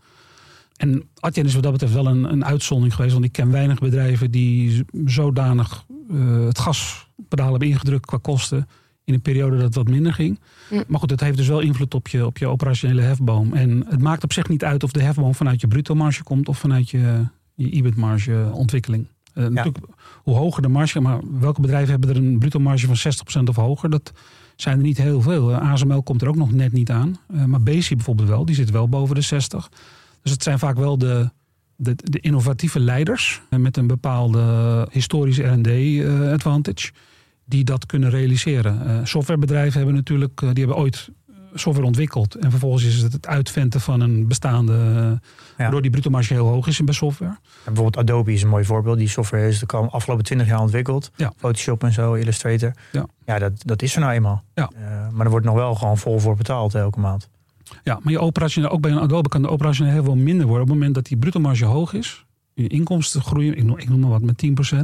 En Adyen is wat dat betreft wel een, een uitzondering geweest. Want ik ken weinig bedrijven die zodanig uh, het gaspedaal hebben ingedrukt qua kosten in een periode dat het wat minder ging. Mm. Maar goed, het heeft dus wel invloed op je, op je operationele hefboom. En het maakt op zich niet uit of de hefboom vanuit je bruto marge komt of vanuit je, je EBIT-marge ontwikkeling. Uh, ja. natuurlijk, hoe hoger de marge, maar welke bedrijven hebben er een bruto marge van 60% of hoger? Dat zijn er niet heel veel. Uh, ASML komt er ook nog net niet aan. Uh, maar Bezi bijvoorbeeld wel, die zit wel boven de 60. Dus het zijn vaak wel de, de, de innovatieve leiders met een bepaalde historische R&D-advantage die dat kunnen realiseren. Uh, softwarebedrijven hebben natuurlijk, uh, die hebben ooit software ontwikkeld. En vervolgens is het het uitventen van een bestaande, ja. waardoor die bruto marge heel hoog is in bij software. En bijvoorbeeld Adobe is een mooi voorbeeld. Die software is de afgelopen 20 jaar ontwikkeld. Ja. Photoshop en zo, Illustrator. Ja, ja dat, dat is er nou eenmaal. Ja. maar er wordt nog wel gewoon vol voor betaald elke maand. Ja, maar je operationeel, ook bij een Adobe kan de operationeel heel veel minder worden. Op het moment dat die bruto marge hoog is. Je inkomsten groeien, ik noem, ik noem maar wat, met 10%.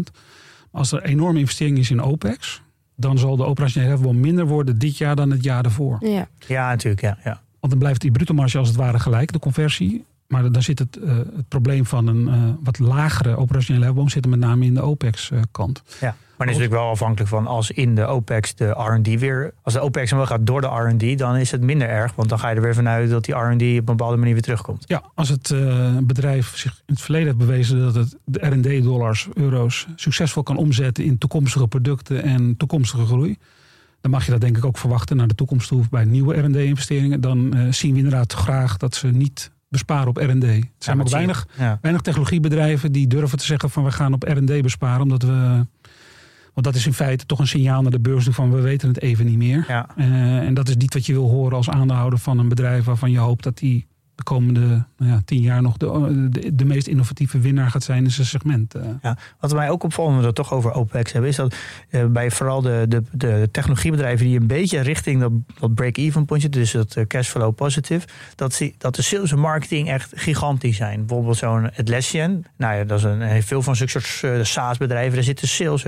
Als er enorme investering is in OPEX, dan zal de operationele hefboom minder worden dit jaar dan het jaar daarvoor. Ja, ja natuurlijk. Ja, ja. Want dan blijft die bruto marge als het ware gelijk, de conversie. Maar daar zit het, uh, het probleem van een uh, wat lagere operationele hefboom zit met name in de OPEX-kant. ja, maar dan is natuurlijk wel afhankelijk van als in de OPEX de R&D weer... Als de OPEX wel gaat door de R&D, dan is het minder erg. Want dan ga je er weer vanuit dat die R&D op een bepaalde manier weer terugkomt. Ja, als het bedrijf zich in het verleden heeft bewezen dat het de R&D-dollars, euro's... succesvol kan omzetten in toekomstige producten en toekomstige groei dan mag je dat denk ik ook verwachten naar de toekomst toe bij nieuwe R&D-investeringen. Dan uh, zien we inderdaad graag dat ze niet besparen op R&D. Er zijn ja, ook weinig, ja. weinig technologiebedrijven die durven te zeggen van we gaan op R&D besparen. Omdat we, want dat is in feite toch een signaal naar de beurs toe van we weten het even niet meer. Ja. Uh, en dat is niet wat je wil horen als aandeelhouder van een bedrijf waarvan je hoopt dat die de komende nou ja, tien jaar nog de, de, de, meest innovatieve winnaar gaat zijn in zijn segment. Uh. Ja, wat mij ook opvalt, we het toch over OPEX hebben, is dat uh, bij vooral de, de, de technologiebedrijven die een beetje richting dat, dat break-even puntje, dus dat cashflow positive, dat, dat de sales en marketing echt gigantisch zijn. Bijvoorbeeld zo'n Atlassian, nou ja, dat is een, veel van zulke soort SaaS-bedrijven, daar zitten sales,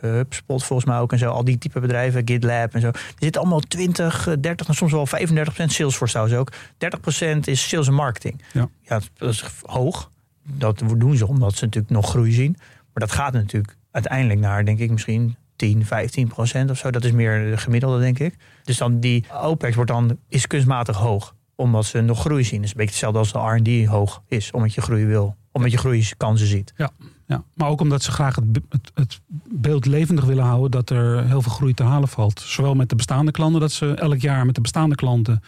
HubSpot volgens mij ook en zo, al die type bedrijven, GitLab en zo. Er zitten allemaal 20, 30 en soms wel 35 procent Salesforce trouwens ook. 30 procent is sales en marketing. Ja. ja, dat is hoog. Dat doen ze omdat ze natuurlijk nog groei zien. Maar dat gaat natuurlijk uiteindelijk naar, denk ik, misschien 10, 15 procent of zo. Dat is meer de gemiddelde, denk ik. Dus dan die OPEX wordt dan, is kunstmatig hoog. Omdat ze nog groei zien. Dat is een beetje hetzelfde als de R&D hoog is. Omdat je groei wil. Omdat je groeikansen ziet. Ja, ja. maar ook omdat ze graag het, het, het, beeld levendig willen houden... dat er heel veel groei te halen valt. Zowel met de bestaande klanten, dat ze elk jaar met de bestaande klanten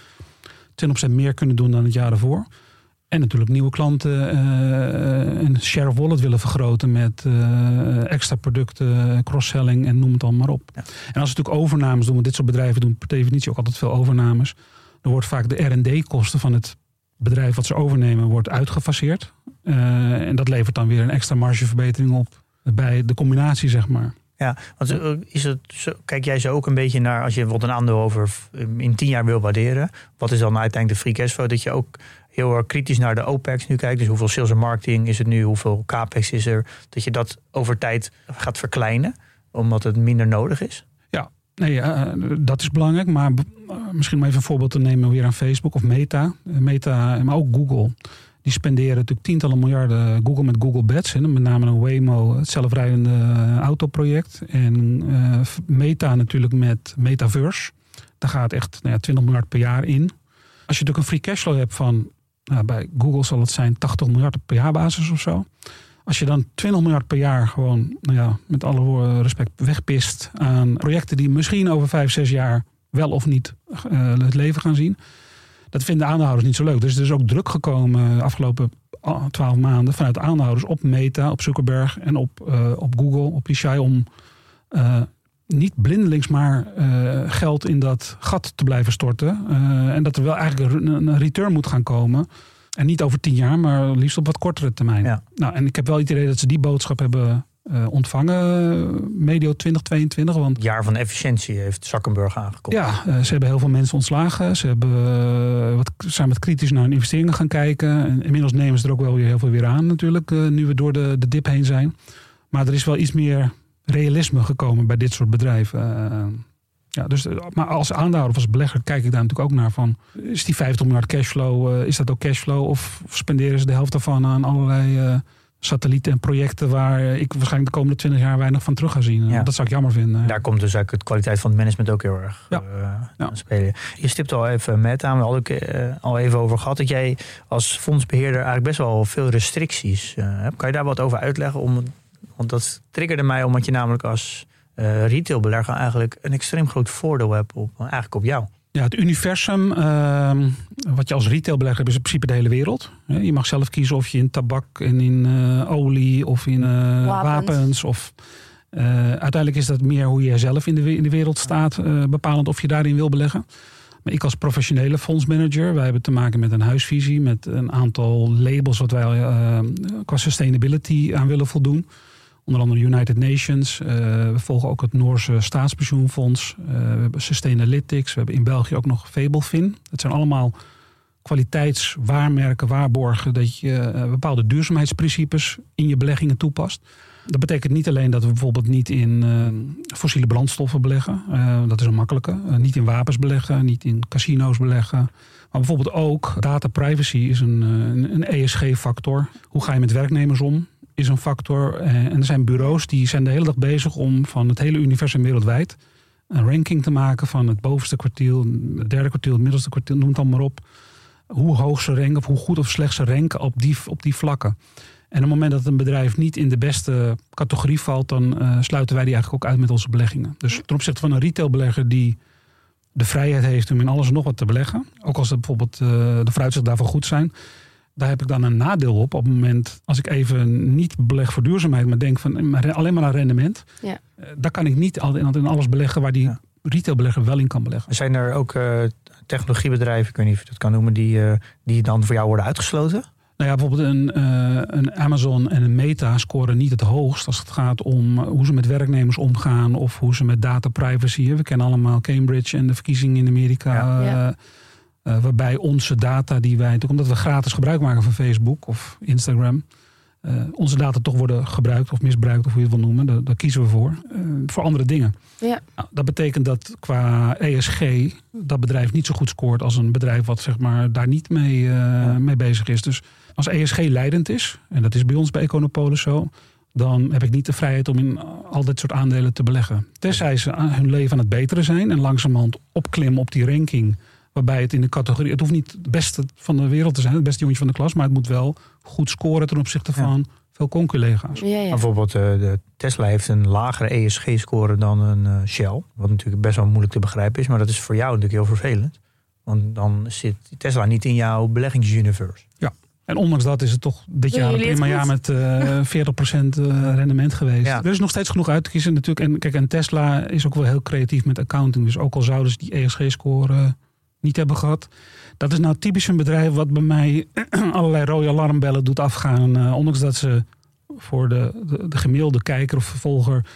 20% meer kunnen doen dan het jaar daarvoor. En natuurlijk nieuwe klanten uh, en share of wallet willen vergroten met uh, extra producten, cross-selling en noem het dan maar op. Ja. En als we natuurlijk overnames doen, want dit soort bedrijven doen per definitie ook altijd veel overnames. Dan wordt vaak de R&D-kosten van het bedrijf wat ze overnemen, wordt uitgefaseerd. En dat levert dan weer een extra margeverbetering op bij de combinatie, zeg maar. Ja, want is het kijk jij zo ook een beetje naar als je bijvoorbeeld een aandeel over in tien jaar wil waarderen, wat is dan uiteindelijk de free cashflow? Dat je ook heel erg kritisch naar de OPEX nu kijkt. Dus hoeveel sales en marketing is het nu, hoeveel CAPEX is er? Dat je dat over tijd gaat verkleinen, omdat het minder nodig is? Ja, nee, uh, dat is belangrijk. Maar misschien om even een voorbeeld te nemen weer aan Facebook of Meta. Meta, maar ook Google. Die spenderen natuurlijk tientallen miljarden Google met Google Bets. Hè, met name een Waymo, het zelfrijdende autoproject. En uh, Meta natuurlijk met Metaverse. Daar gaat echt nou ja, 20 miljard per jaar in. Als je natuurlijk een free cashflow hebt van, nou, bij Google zal het zijn 80 miljard per jaar basis of zo. Als je dan 20 miljard per jaar gewoon, nou ja, met alle respect wegpist aan projecten die misschien over 5, 6 jaar wel of niet uh, het leven gaan zien dat vinden aandeelhouders niet zo leuk. Dus er is ook druk gekomen de afgelopen twaalf maanden vanuit aandeelhouders op Meta, op Zuckerberg en op, uh, op Google, op Ishai om uh, niet blindelings maar uh, geld in dat gat te blijven storten. en dat er wel eigenlijk een, een return moet gaan komen. En niet over tien jaar, maar liefst op wat kortere termijn. Ja. Nou, en ik heb wel het idee dat ze die boodschap hebben uh, ontvangen medio 2022. Want, jaar van efficiëntie heeft Zuckerberg aangekondigd. Ja, uh, ze hebben heel veel mensen ontslagen. Ze hebben, uh, wat, zijn wat kritisch naar hun investeringen gaan kijken. En inmiddels nemen ze er ook wel weer heel veel weer aan natuurlijk. nu we door de, de dip heen zijn. Maar er is wel iets meer realisme gekomen bij dit soort bedrijven. ja, dus, maar als aandeelhouder of als belegger kijk ik daar natuurlijk ook naar van... is die 50 miljard cashflow, is dat ook cashflow? Of spenderen ze de helft daarvan aan allerlei satellieten en projecten waar ik waarschijnlijk de komende 20 jaar weinig van terug ga zien. Ja. Dat zou ik jammer vinden. Daar komt dus eigenlijk de kwaliteit van het management ook heel erg ja. Uh, ja. spelen. Je stipt al even met aan, we hadden het uh, al even over gehad, dat jij als fondsbeheerder eigenlijk best wel veel restricties uh, hebt. Kan je daar wat over uitleggen? Om, want dat triggerde mij omdat je namelijk als retailbelegger eigenlijk een extreem groot voordeel hebt op, eigenlijk op jou. Ja, het universum, uh, wat je als retailbelegger hebt, is in principe de hele wereld. Je mag zelf kiezen of je in tabak en in uh, olie of in uh, wapens. wapens. Of, uh, uiteindelijk is dat meer hoe je zelf in de, in de wereld staat, bepalend of je daarin wil beleggen. Maar ik als professionele fondsmanager, wij hebben te maken met een huisvisie, met een aantal labels wat wij qua sustainability aan willen voldoen. Onder andere United Nations. Uh, we volgen ook het Noorse staatspensioenfonds. Uh, we hebben Sustainalytics. We hebben in België ook nog Fabelfin. Dat zijn allemaal kwaliteitswaarmerken, waarborgen... dat je uh, bepaalde duurzaamheidsprincipes in je beleggingen toepast. Dat betekent niet alleen dat we bijvoorbeeld niet in fossiele brandstoffen beleggen. Dat is een makkelijke. Niet in wapens beleggen, niet in casino's beleggen. Maar bijvoorbeeld ook data privacy is een, een, een ESG-factor. Hoe ga je met werknemers om? Is een factor. en er zijn bureaus die zijn de hele dag bezig om van het hele universum wereldwijd een ranking te maken van het bovenste kwartiel, het derde kwartiel, het middelste kwartiel, noem het allemaal maar op. Hoe hoog ze ranken of hoe goed of slecht ze ranken op die, op die vlakken. En op het moment dat een bedrijf niet in de beste categorie valt, dan uh, sluiten wij die eigenlijk ook uit met onze beleggingen. Dus ten opzichte van een retailbelegger die de vrijheid heeft om in alles en nog wat te beleggen, ook als bijvoorbeeld uh, de vooruitzichten daarvoor goed zijn, daar heb ik dan een nadeel op. Op het moment als ik even niet beleg voor duurzaamheid, maar denk van alleen maar aan rendement, ja. uh, daar kan ik niet in alles beleggen waar die ja. retailbelegger wel in kan beleggen. Zijn er ook technologiebedrijven, ik weet niet of je dat kan noemen, die, die dan voor jou worden uitgesloten? Nou ja, bijvoorbeeld een, uh, een, Amazon en een Meta scoren niet het hoogst als het gaat om hoe ze met werknemers omgaan of hoe ze met data privacy. We kennen allemaal Cambridge en de verkiezingen in Amerika. Ja. Ja. Uh, waarbij onze data die wij, omdat we gratis gebruik maken van Facebook of Instagram, uh, onze data toch worden gebruikt of misbruikt of hoe je het wil noemen. Daar, daar kiezen we voor. voor andere dingen. Ja. Nou, dat betekent dat qua ESG dat bedrijf niet zo goed scoort als een bedrijf wat zeg maar, daar niet mee, ja. mee bezig is. Dus als ESG leidend is, en dat is bij ons bij Econopolis zo, dan heb ik niet de vrijheid om in al dit soort aandelen te beleggen. Tenzij ze hun leven aan het beteren zijn en langzamerhand opklimmen op die ranking. Waarbij het in de categorie. Het hoeft niet het beste van de wereld te zijn, het beste jongetje van de klas, maar het moet wel goed scoren ten opzichte van veel conculega's. Ja, ja. Bijvoorbeeld, uh, de Tesla heeft een lagere ESG-score dan een uh, Shell. Wat natuurlijk best wel moeilijk te begrijpen is, maar dat is voor jou natuurlijk heel vervelend. Want dan zit Tesla niet in jouw beleggingsuniverse. Ja. En ondanks dat is het toch dit jaar een prima jaar met uh, 40% rendement geweest. Ja. Er is nog steeds genoeg uit te kiezen natuurlijk. En, kijk, en Tesla is ook wel heel creatief met accounting. Dus ook al zouden ze die ESG-score niet hebben gehad. Dat is nou typisch een bedrijf wat bij mij allerlei rode alarmbellen doet afgaan. Uh, ondanks dat ze voor de, de, de, gemiddelde kijker of vervolger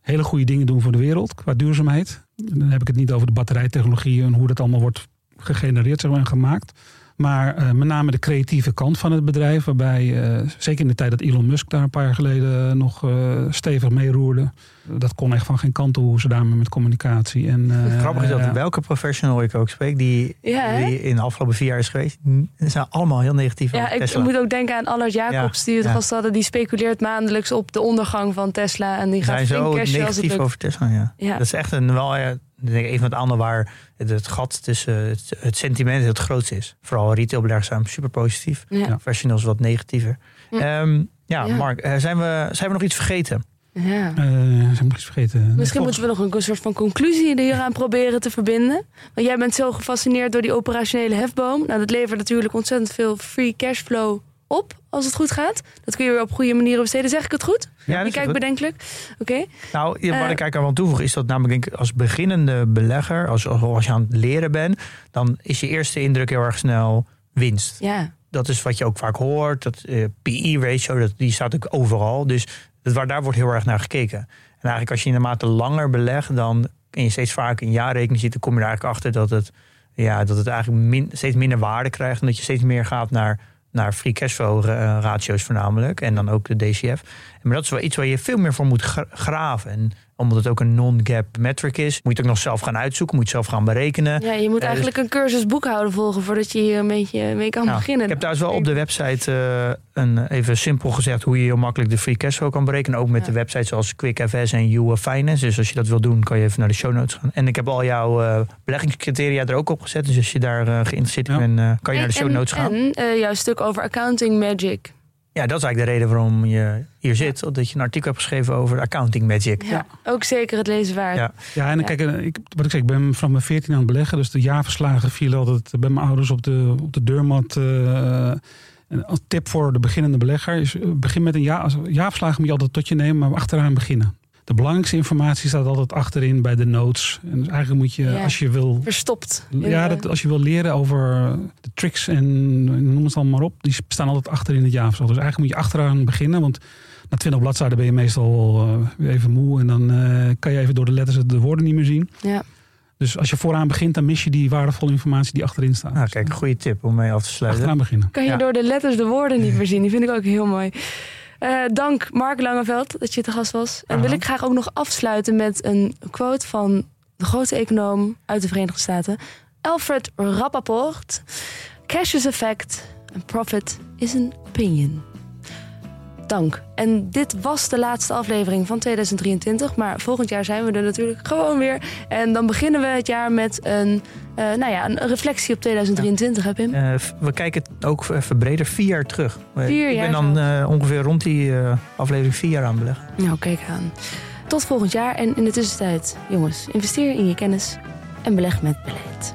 hele goede dingen doen voor de wereld qua duurzaamheid. Dan heb ik het niet over de batterijtechnologie en hoe dat allemaal wordt gegenereerd zeg maar, en gemaakt. Maar uh, met name de creatieve kant van het bedrijf. Waarbij, uh, zeker in de tijd dat Elon Musk daar een paar jaar geleden nog uh, stevig meeroerde. Dat kon echt van geen kant hoe ze daarmee met communicatie. En, Grappig is dat welke professional ik ook spreek die, ja, die in de afgelopen vier jaar is geweest. zijn allemaal heel negatief Ja, ik Tesla. moet ook denken aan Allard Jacobs Ja, die het ja. gast hadden. Die speculeert maandelijks op de ondergang van Tesla. En die gaat zijn zo flink cashen als het negatief over Tesla. Ja. Ja. Dat is echt een wel ja, ik denk even het ander waar het, het gat tussen het, het sentiment het grootste is. Vooral retailbeleggers zijn super positief. Ja. Professionals wat negatiever. Ja. Ehm, ja, Ja. Mark, eh, zijn we, zijn we nog iets vergeten? Ja. Eh, zijn we nog iets vergeten? Misschien Volgens- moeten we nog een, een soort van conclusie hieraan proberen te verbinden. Want jij bent zo gefascineerd door die operationele hefboom. Nou, dat levert natuurlijk ontzettend veel free cashflow op als het goed gaat. Dat kun je weer op goede manieren besteden. Zeg ik het goed? Ja, je dat is kijkt bedenkelijk. Oké. Nou, wat Eh, ik eigenlijk aan wil toevoegen is dat namelijk denk ik, als beginnende belegger, als, als je aan het leren bent, dan is je eerste indruk heel erg snel winst. Ja. Dat is wat je ook vaak hoort. Dat eh, PE-ratio, dat, die staat ook overal. Dus dat, waar, daar wordt heel erg naar gekeken. En eigenlijk als je naarmate langer belegt, dan en je steeds vaker een jaarrekening ziet, dan kom je er eigenlijk achter dat het, ja, dat het eigenlijk min, steeds minder waarde krijgt. En dat je steeds meer gaat naar, naar free cashflow eh, ratio's voornamelijk. En dan ook de DCF. Maar dat is wel iets waar je veel meer voor moet gra- graven. En omdat het ook een non-gap metric is, moet je het ook nog zelf gaan uitzoeken, moet je het zelf gaan berekenen. ja, je moet dus- eigenlijk een cursus boekhouden volgen voordat je hier een beetje mee kan Nou, beginnen. Ik heb trouwens wel op de website eh, een, even simpel gezegd hoe je heel makkelijk de free cashflow kan berekenen. Ook met Ja. de websites zoals QuickFS en You Finance. Dus als je dat wil doen, kan je even naar de show notes gaan. En ik heb al jouw eh, beleggingscriteria er ook op gezet. Dus als je daar eh, geïnteresseerd in Ja. bent, kan je naar de show En- notes gaan. En eh, jouw stuk over accounting magic. Ja, dat is eigenlijk de reden waarom je hier zit. Dat je een artikel hebt geschreven over accounting magic. Ja. Ook zeker het lezen waard. Ja. Ja, en Ja. kijk, eh, ik, wat ik zeg, ik ben vanaf mijn 14 aan het beleggen. Dus de jaarverslagen vielen altijd bij mijn ouders op de, op de deurmat. eh, en als tip voor de beginnende belegger is: eh, begin met een jaar. als- Jaarverslagen moet je altijd tot je nemen, maar achteraan beginnen. De belangrijkste informatie staat altijd achterin bij de notes. En dus eigenlijk moet je, Ja. als je wil Verstopt. Ja, dat, als je wil leren over de tricks en noem het allemaal maar op, die staan altijd achter in het jaarverslag. Dus eigenlijk moet je achteraan beginnen, want na 20 bladzijden ben je meestal eh, weer even moe en dan eh, kan je even door de letters de woorden niet meer zien. Ja. Dus als je vooraan begint, dan mis je die waardevolle informatie die achterin staat. Nou, kijk, een goede tip om mee af te sluiten. achteraan beginnen. Kan je Ja. door de letters de woorden niet meer zien. Die vind ik ook heel mooi. Eh, dank Mark Langeveld dat je te gast was. En wil ik graag ook nog afsluiten met een quote van de grote econoom uit de Verenigde Staten, Alfred Rappaport. Cash is effect and profit is an opinion. Dank. En dit was de laatste aflevering van 2023. Maar volgend jaar zijn we er natuurlijk gewoon weer. En dan beginnen we het jaar met een, uh, nou ja, een reflectie op 2023, heb Pim? Uh, we kijken ook even breder, vier jaar terug. Vier Ik ben dan uh, ongeveer rond die aflevering vier jaar aanbelegd. Nou, kijk aan. Tot volgend jaar. En in de tussentijd, jongens, investeer in je kennis en beleg met beleid.